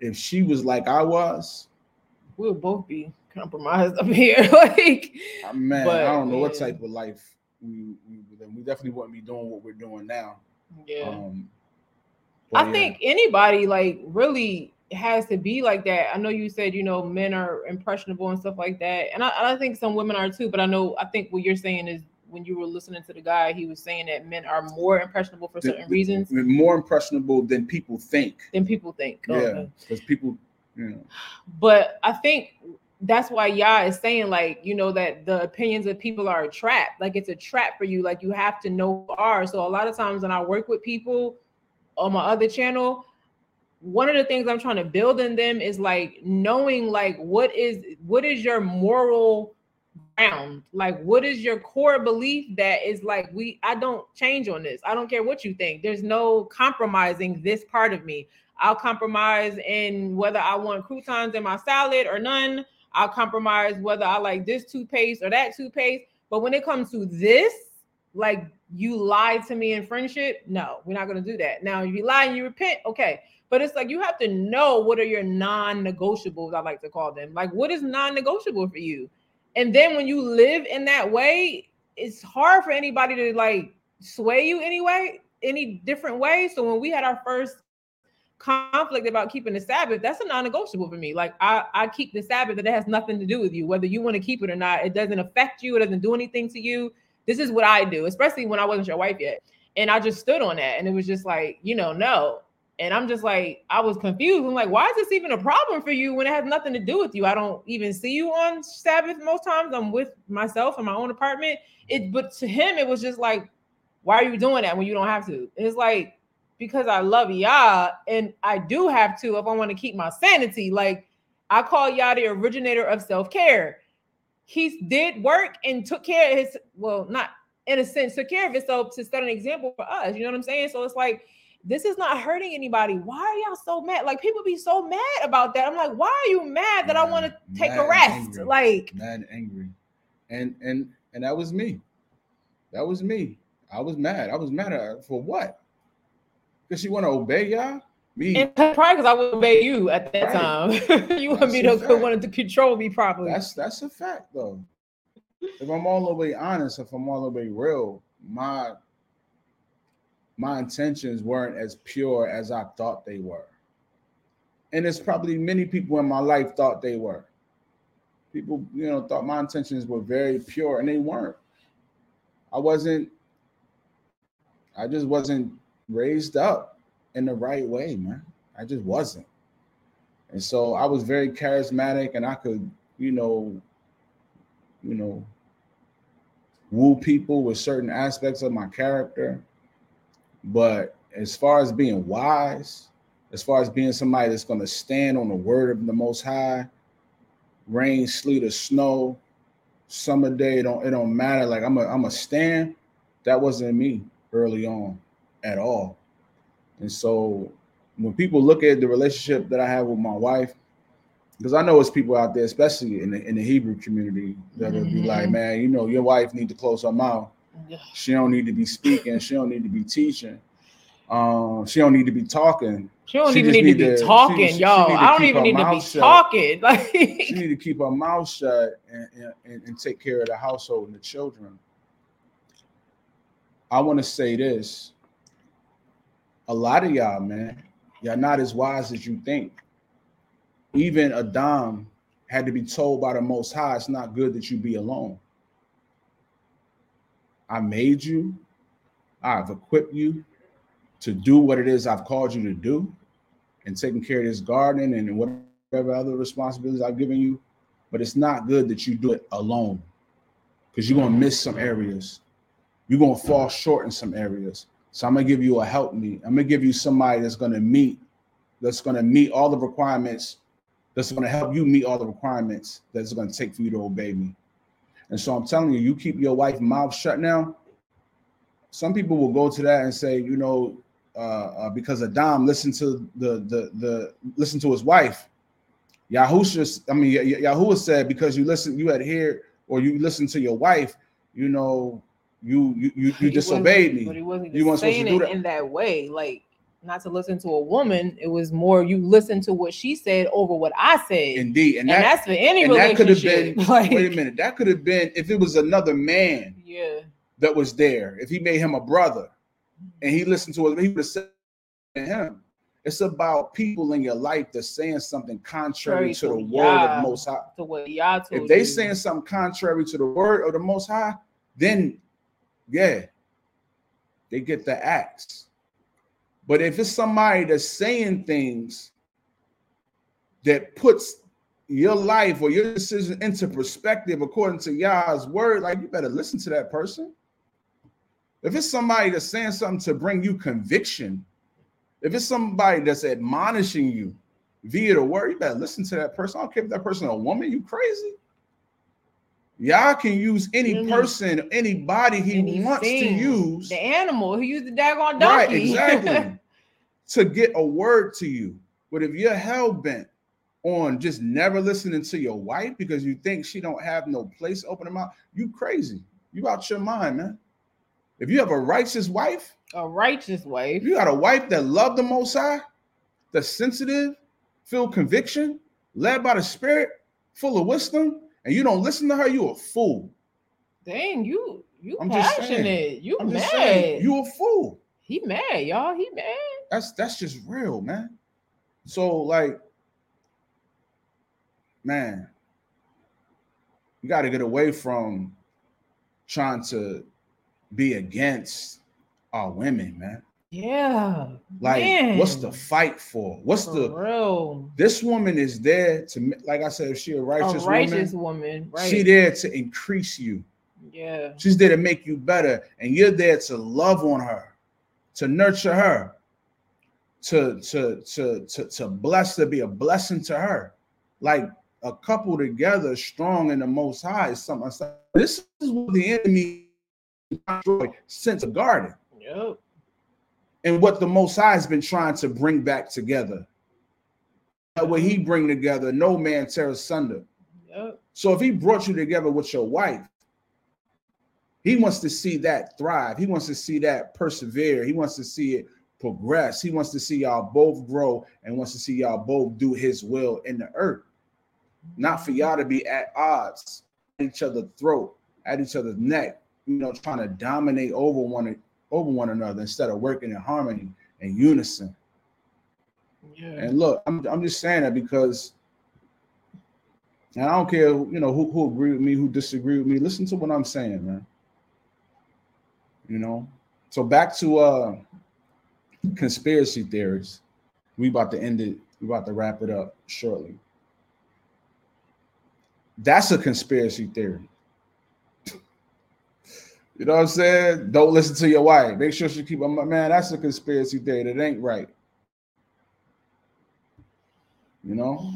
if she was like I was, we'll both be compromised up here. like, Man, But, I don't know what type of life we, we we definitely wouldn't be doing what we're doing now. yeah. Um, I yeah. think anybody like really has to be like that. I know you said you know men are impressionable and stuff like that, and I, I think some women are too. But I know I think what you're saying is when you were listening to the guy, he was saying that men are more impressionable for certain the, reasons. More impressionable than people think. Than people think. Yeah, because people, you know. But I think that's why Yah is saying, like, you know, that the opinions of people are a trap. Like it's a trap for you. Like you have to know are. So a lot of times when I work with people on my other channel, one of the things I'm trying to build in them is like knowing like what is what is your moral ground? Like what is your core belief that is like we I don't change on this. I don't care what you think. There's no compromising this part of me. I'll compromise in whether I want croutons in my salad or none. I'll compromise whether I like this toothpaste or that toothpaste. But when it comes to this, like you lied to me in friendship, no, we're not going to do that. Now, if you lie and you repent, okay. But it's like you have to know what are your non-negotiables, I like to call them. Like, what is non-negotiable for you? And then when you live in that way, it's hard for anybody to like sway you anyway, any different way. So when we had our first conflict about keeping the Sabbath, that's a non-negotiable for me. Like I, I keep the Sabbath, that it has nothing to do with you, whether you want to keep it or not. It doesn't affect you. It doesn't do anything to you. This is what I do, especially when I wasn't your wife yet. And I just stood on that, and it was just like, you know, no. And I'm just like, I was confused. I'm like, why is this even a problem for you when it has nothing to do with you? I don't even see you on Sabbath most times. I'm with myself in my own apartment. It, but to him, it was just like, why are you doing that when you don't have to? It's like, because I love Yah and I do have to if I want to keep my sanity. Like, I call Yah the originator of self care. He did work and took care of his, well, not in a sense, took care of himself to set an example for us. You know what I'm saying? So it's like, this is not hurting anybody. Why are y'all so mad? Like people be so mad about that. I'm like, why are you mad that mad, I want to take a rest? Angry, like mad, angry, and and and that was me. That was me. I was mad. I was mad at for what? Because she want to obey Yah. Me. And probably because I would obey you at that right. time. you want me to wanted to control me properly. That's that's a fact though. If I'm all the way honest, if I'm all the way real, my my intentions weren't as pure as I thought they were. And it's probably many people in my life thought they were. People, you know, thought my intentions were very pure and they weren't. I wasn't, I just wasn't raised up in the right way, man. I just wasn't. And so I was very charismatic and I could, you know, you know, woo people with certain aspects of my character but as far as being wise, as far as being somebody that's going to stand on the word of the Most High, rain, sleet, or snow, summer day, it don't it don't matter. Like I'm a I'm a stand. That wasn't me early on at all. And so when people look at the relationship that I have with my wife, because I know it's people out there, especially in the in the Hebrew community, that'll mm-hmm. be like, mm-hmm. man, you know, your wife need to close her mouth she don't need to be speaking. She don't need to be teaching. Um, she don't need to be talking. She don't she even need, need, to be talking, she, y'all. She I don't even need to be shut. talking. Like she need to keep her mouth shut and, and, and take care of the household and the children. I want to say this. A lot of y'all, man, y'all not as wise as you think. Even Adam had to be told by the Most High, it's not good that you be alone. I made you, I've equipped you to do what it is I've called you to do and taking care of this garden and whatever other responsibilities I've given you. But it's not good that you do it alone because you're going to miss some areas. You're going to fall short in some areas. So I'm to give you a help me. I'm to give you somebody that's to meet, that's to meet all the requirements, that's to help you meet all the requirements that's to take for you to obey me. And so I'm telling you, you keep your wife mouth shut now. Some people will go to that and say, you know, uh, uh, because Adam listened to the the the listen to his wife. Yahusha, I mean, Yahuwah said because you listen, you adhere or you listen to your wife, you know, you you you, you disobeyed me. But he wasn't you weren't saying it that. in that way. Like not to listen to a woman. It was more you listen to what she said over what I said. Indeed, and, and that, that's for any and relationship. That could have been. Like, wait a minute. That could have been if it was another man. Yeah. That was there. If he made him a brother, and he listened to it, he would have said him. It's about people in your life that's saying something contrary Contrary to to the word of Yah. the Most High. To what Yah told If they you. saying something contrary to the word of the Most High, then yeah, they get the axe. But if it's somebody that's saying things that puts your life or your decision into perspective according to Yah's word, like you better listen to that person. If it's somebody that's saying something to bring you conviction, if it's somebody that's admonishing you via the word, you better listen to that person. I don't care if that person a woman, you crazy. Yah can use any Mhm. person, anybody he Anything. wants to use. the animal. He used the daggone donkey. Right, exactly. to get a word to you. But if you're hell bent on just never listening to your wife because you think she don't have no place to open her mouth, you crazy. You out your mind, man. If you have a righteous wife, a righteous wife. if you got a wife that love the most high, that's sensitive, feel conviction, led by the spirit, full of wisdom, and you don't listen to her, you a fool. Dang, you you I'm just passionate. You I'm mad. saying, you a fool. he mad, y'all. He mad. That's that's just real, man. So like, man, you got to get away from trying to be against our women, man. Yeah. Like, what's the fight for? What's For the real. this woman is there to like I said, if she a A righteous, righteous woman, woman. Right. she there to increase you. yeah. She's there to make you better, and you're there to love on her, to nurture her, to to to to, to bless to be a blessing to her. Like a couple together, strong in the Most High, is something. This is what the enemy destroyed since the garden, Yep. And what the Most High has been trying to bring back together. That What He bring together, no man tear asunder. Yep. So if he brought you together with your wife, he wants to see that thrive. He wants to see that persevere. He wants to see it progress. He wants to see y'all both grow and wants to see y'all both do his will in the earth. Not for y'all to be at odds, at each other's throat, at each other's neck, you know, trying to dominate over one over one another instead of working in harmony and unison. Yeah. And look, I'm, I'm just saying that because, and I don't care, you know, who, who agree with me, who disagree with me. Listen to what I'm saying, man. You know, so back to uh conspiracy theories. We about to end it. We about to wrap it up shortly. That's a conspiracy theory. You know what I'm saying? Don't listen to your wife. Make sure she keep. On man, that's a conspiracy theory. That ain't right. You know.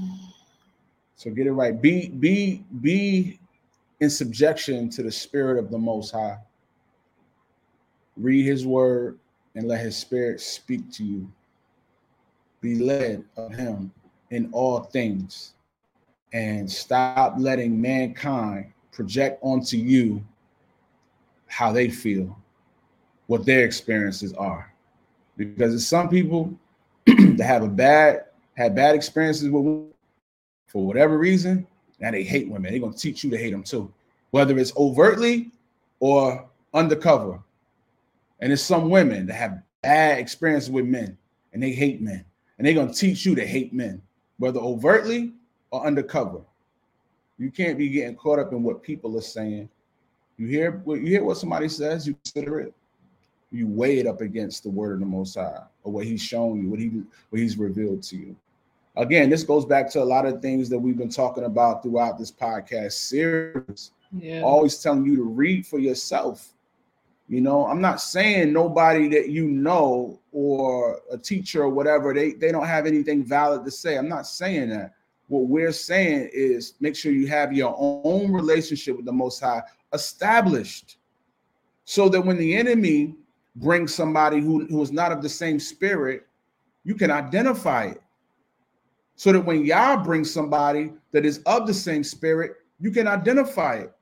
So get it right. Be be be in subjection to the spirit of the Most High. Read His Word and let His Spirit speak to you. Be led of Him in all things, and stop letting mankind project onto you how they feel, what their experiences are. Because there's some people that have a bad had bad experiences with women for whatever reason, now they hate women. They're gonna teach you to hate them too, whether it's overtly or undercover. And it's some women that have bad experiences with men and they hate men, and they're gonna teach you to hate men, whether overtly or undercover. You can't be getting caught up in what people are saying. You hear what you hear what somebody says, you consider it. You weigh it up against the word of the Most High, or what He's shown you, what He what He's revealed to you. Again, this goes back to a lot of things that we've been talking about throughout this podcast series. Yeah. Always telling you to read for yourself. You know, I'm not saying nobody that you know or a teacher or whatever, they, they don't have anything valid to say. I'm not saying that. What we're saying is make sure you have your own relationship with the Most High established so that when the enemy brings somebody who, who is not of the same spirit, you can identify it. So that when Yah brings somebody that is of the same spirit, you can identify it.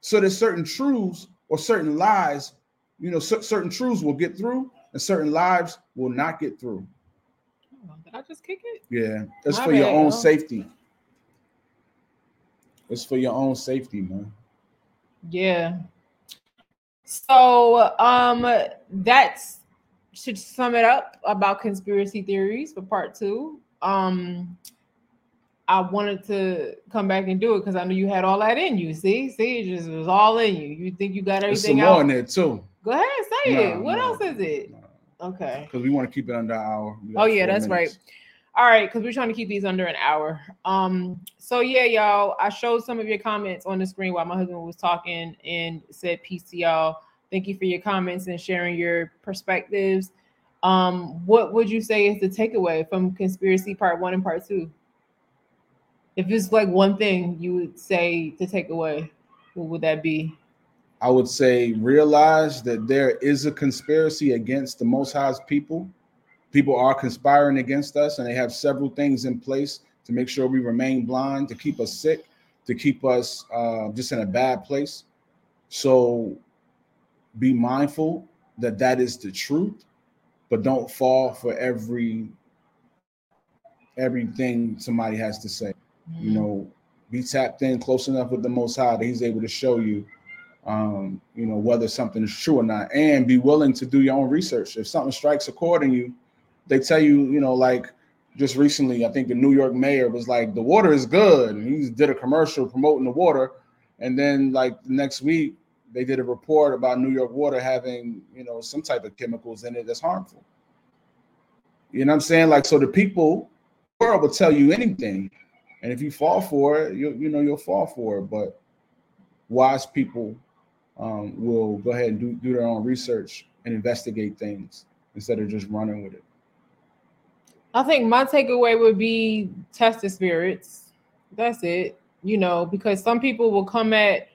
So that certain truths or certain lies, you know, cer- certain truths will get through and certain lives will not get through. Oh, Did I just kick it? Yeah, it's My for your own yo. safety. It's for your own safety, man. Yeah. So um that's should sum it up about conspiracy theories for part two. Um, I wanted to come back and do it because I knew you had all that in you. See, see, it just was all in you. You think you got everything more out? in there too. Go ahead, say it. What else is it? Okay. Because we want to keep it under an hour. Oh yeah, that's minutes. right. All right, because we're trying to keep these under an hour. Um, so yeah, y'all, I showed some of your comments on the screen while my husband was talking and said peace to y'all. Thank you for your comments and sharing your perspectives. Um, what would you say is the takeaway from conspiracy part one and part two? If it's like one thing you would say to take away, what would that be? I would say realize that there is a conspiracy against the Most High's people. People are conspiring against us, and they have several things in place to make sure we remain blind, to keep us sick, to keep us uh, just in a bad place. So be mindful that that is the truth, but don't fall for every everything somebody has to say you know be tapped in close enough with the most high that he's able to show you um you know whether something is true or not. And be willing to do your own research. If something strikes a chord in you they tell you you know like just recently i think the new york mayor was like the water is good. And he did a commercial promoting the water. And then like the next week they did a report about new york water having you know some type of chemicals in it that's harmful. You know what i'm saying? Like so the people world will tell you anything. And if you fall for it, you you know you'll fall for it. But wise people um, will go ahead and do, do their own research and investigate things instead of just running with it. I think my takeaway would be test the spirits. That's it. You know, because some people will come at,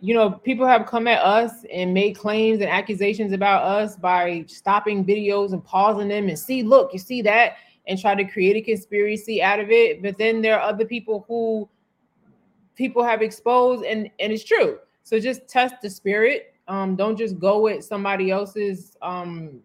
you know, people have come at us and made claims and accusations about us by stopping videos and pausing them and see, look, you see that, and try to create a conspiracy out of it. But then there are other people who people have exposed and and it's true. So just test the spirit. Um, don't just go with somebody else's um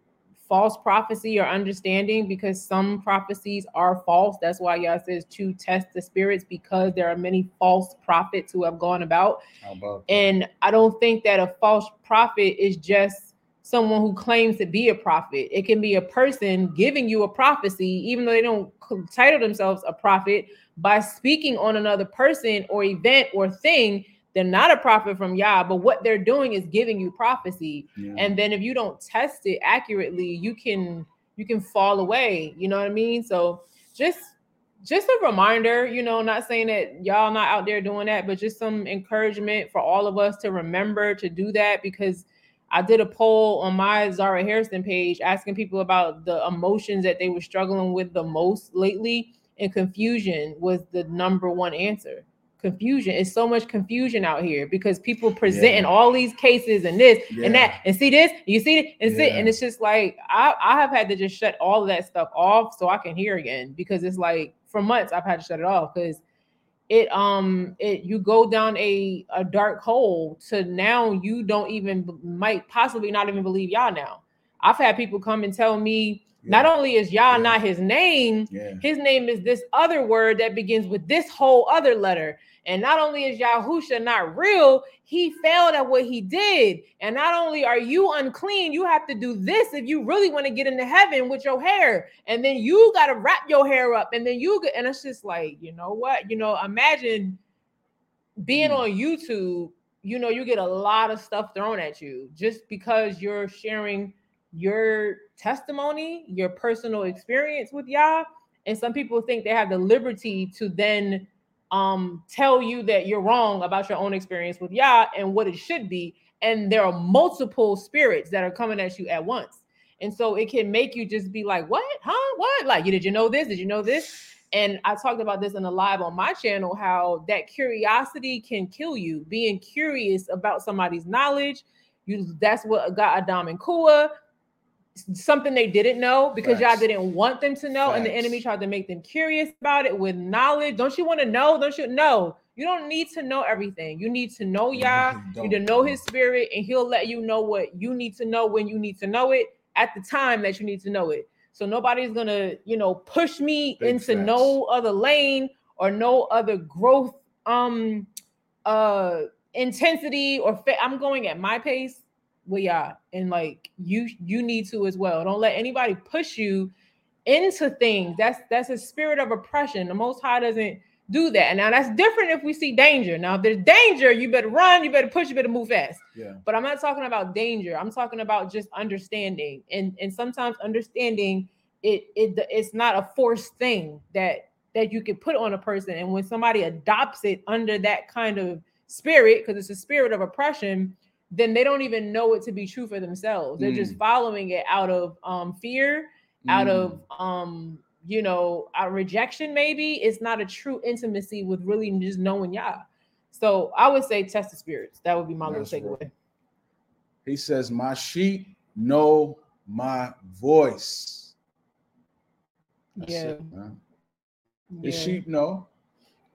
false prophecy or understanding because some prophecies are false. That's why Yah says to test the spirits because there are many false prophets who have gone about. About? And I don't think that a false prophet is just someone who claims to be a prophet. It can be a person giving you a prophecy, even though they don't title themselves a prophet, by speaking on another person or event or thing. They're not a prophet from Yah, but what they're doing is giving you prophecy. Yeah. and then if you don't test it accurately you can you can fall away you know what i mean? So just just a reminder you know not saying that y'all not out there doing that but just some encouragement for all of us to remember to do that because i did a poll on my zara harrison page asking people about the emotions that they were struggling with the most lately and confusion was the number one answer confusion it's so much confusion out here because people presenting Yeah. all these cases and this and that and see this you see it and see and it's just like I, I have had to just shut all of that stuff off so i can hear again because it's like for months i've had to shut it off because it um it you go down a a dark hole to now you don't even might possibly not even believe Yah now i've had people come and tell me not only is Yah Yeah. not his name yeah. his name is this other word that begins with this whole other letter. And not only is Yahusha not real, he failed at what he did. And not only are you unclean, you have to do this if you really want to get into heaven with your hair. And then you got to wrap your hair up. And then you get, and it's just like, you know what? You know, imagine being Hmm. on YouTube, you know, you get a lot of stuff thrown at you just because you're sharing your testimony, your personal experience with Yah. And some people think they have the liberty to then um tell you that you're wrong about your own experience with Yah and what it should be. And there are multiple spirits that are coming at you at once. And so it can make you just be like, what? Huh? What? Like, you did you know this? Did you know this? And I talked about this in a live on my channel how that curiosity can kill you. Being curious about somebody's knowledge, you that's what got Adam and Kua. Something they didn't know because Yah didn't want them to know, and the enemy tried to make them curious about it with knowledge. Don't you want to know? Don't you know? You don't need to know everything. You need to know Yah. You need to know His Spirit, and He'll let you know what you need to know when you need to know it at the time that you need to know it. So nobody's gonna, you know, push me Big into facts. no other lane or no other growth um uh intensity or fa- I'm going at my pace. With Yah, and like you you need to as well. Don't let anybody push you into things. That's that's a spirit of oppression. The Most High doesn't do that. Now that's different if we see danger. Now if there's danger, you better run, you better push, you better move fast. Yeah. But I'm not talking about danger. I'm talking about just understanding. And and sometimes understanding it it it's not a forced thing that that you can put on a person. And when somebody adopts it under that kind of spirit, because it's a spirit of oppression, then they don't even know it to be true for themselves. They're just Mm. following it out of um fear, out Mm. of um you know, our rejection, maybe it's not a true intimacy with really just knowing Yah. So I would say test the spirits. That would be my That's little right. takeaway. He says, My sheep know my voice. That's Yeah. it, man. The sheep know.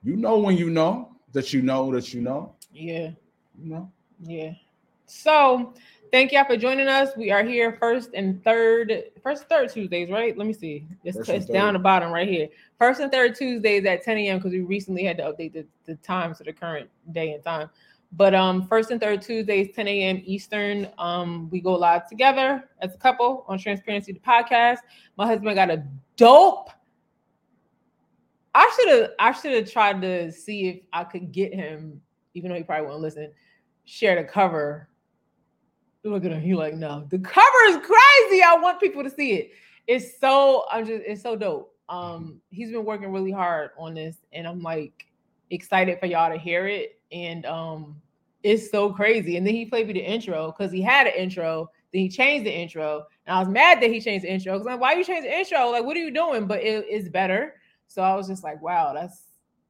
You know when you know that you know that you know. Yeah. You know. Yeah. So thank y'all for joining us. We are here first and third, first and third Tuesdays, right? Let me see. It's, it's down the bottom right here. First and third Tuesdays at 10 a.m. because we recently had to update the, the times to the current day and time. But um, first and third Tuesdays, 10 a.m. Eastern. Um, we go live together as a couple on Transparency the podcast. My husband got a dope. I should have I should have tried to see if I could get him, even though he probably won't listen, share the cover. Look at him. He like, no, the cover is crazy. I want people to see it. It's so I'm just it's so dope. Um, he's been working really hard on this, and I'm like excited for y'all to hear it. And um, it's so crazy. And then he played me the intro because he had an intro. Then he changed the intro, and I was mad that he changed the intro because I'm like, why you change the intro? Like, what are you doing? But it, it's better. So I was just like, wow, that's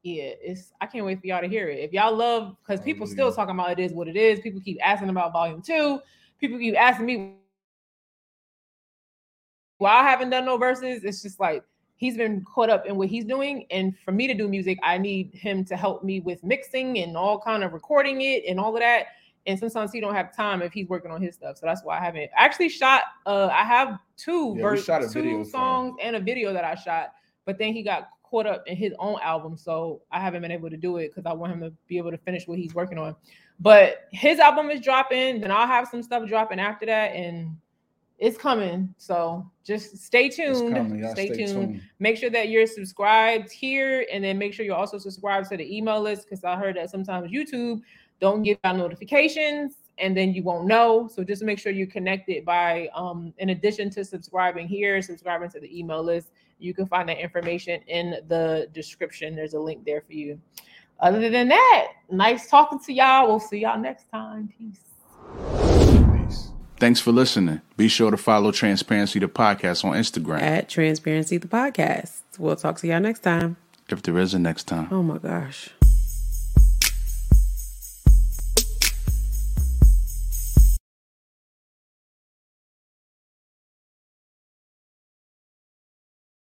yeah. It's I can't wait for y'all to hear it. If y'all love, because people still talking about it is what it is. People keep asking about volume two. People keep asking me why I haven't done no verses. It's just like he's been caught up in what he's doing, and for me to do music, I need him to help me with mixing and all kind of recording it and all of that. And sometimes he don't have time if he's working on his stuff. So that's why I haven't I actually shot. Uh, I have two Yeah, verse, shot a video two songs and a video that I shot, but then he got caught up in his own album, so I haven't been able to do it because I want him to be able to finish what he's working on. But his album is dropping, then I'll have some stuff dropping after that, and it's coming. So just stay tuned. Stay, stay, tuned. tuned. Make sure that you're subscribed here, and then make sure you're also subscribed to the email list because I heard that sometimes YouTube don't give out notifications, and then you won't know. So just make sure you're connected by, um, in addition to subscribing here, subscribing to the email list. You can find that information in the description. There's a link there for you. Other than that, nice talking to y'all. We'll see y'all next time. Peace. Peace. Thanks for listening. Be sure to follow Transparency the podcast on Instagram. At Transparency the Podcast. We'll talk to y'all next time. If there is a next time. Oh my gosh.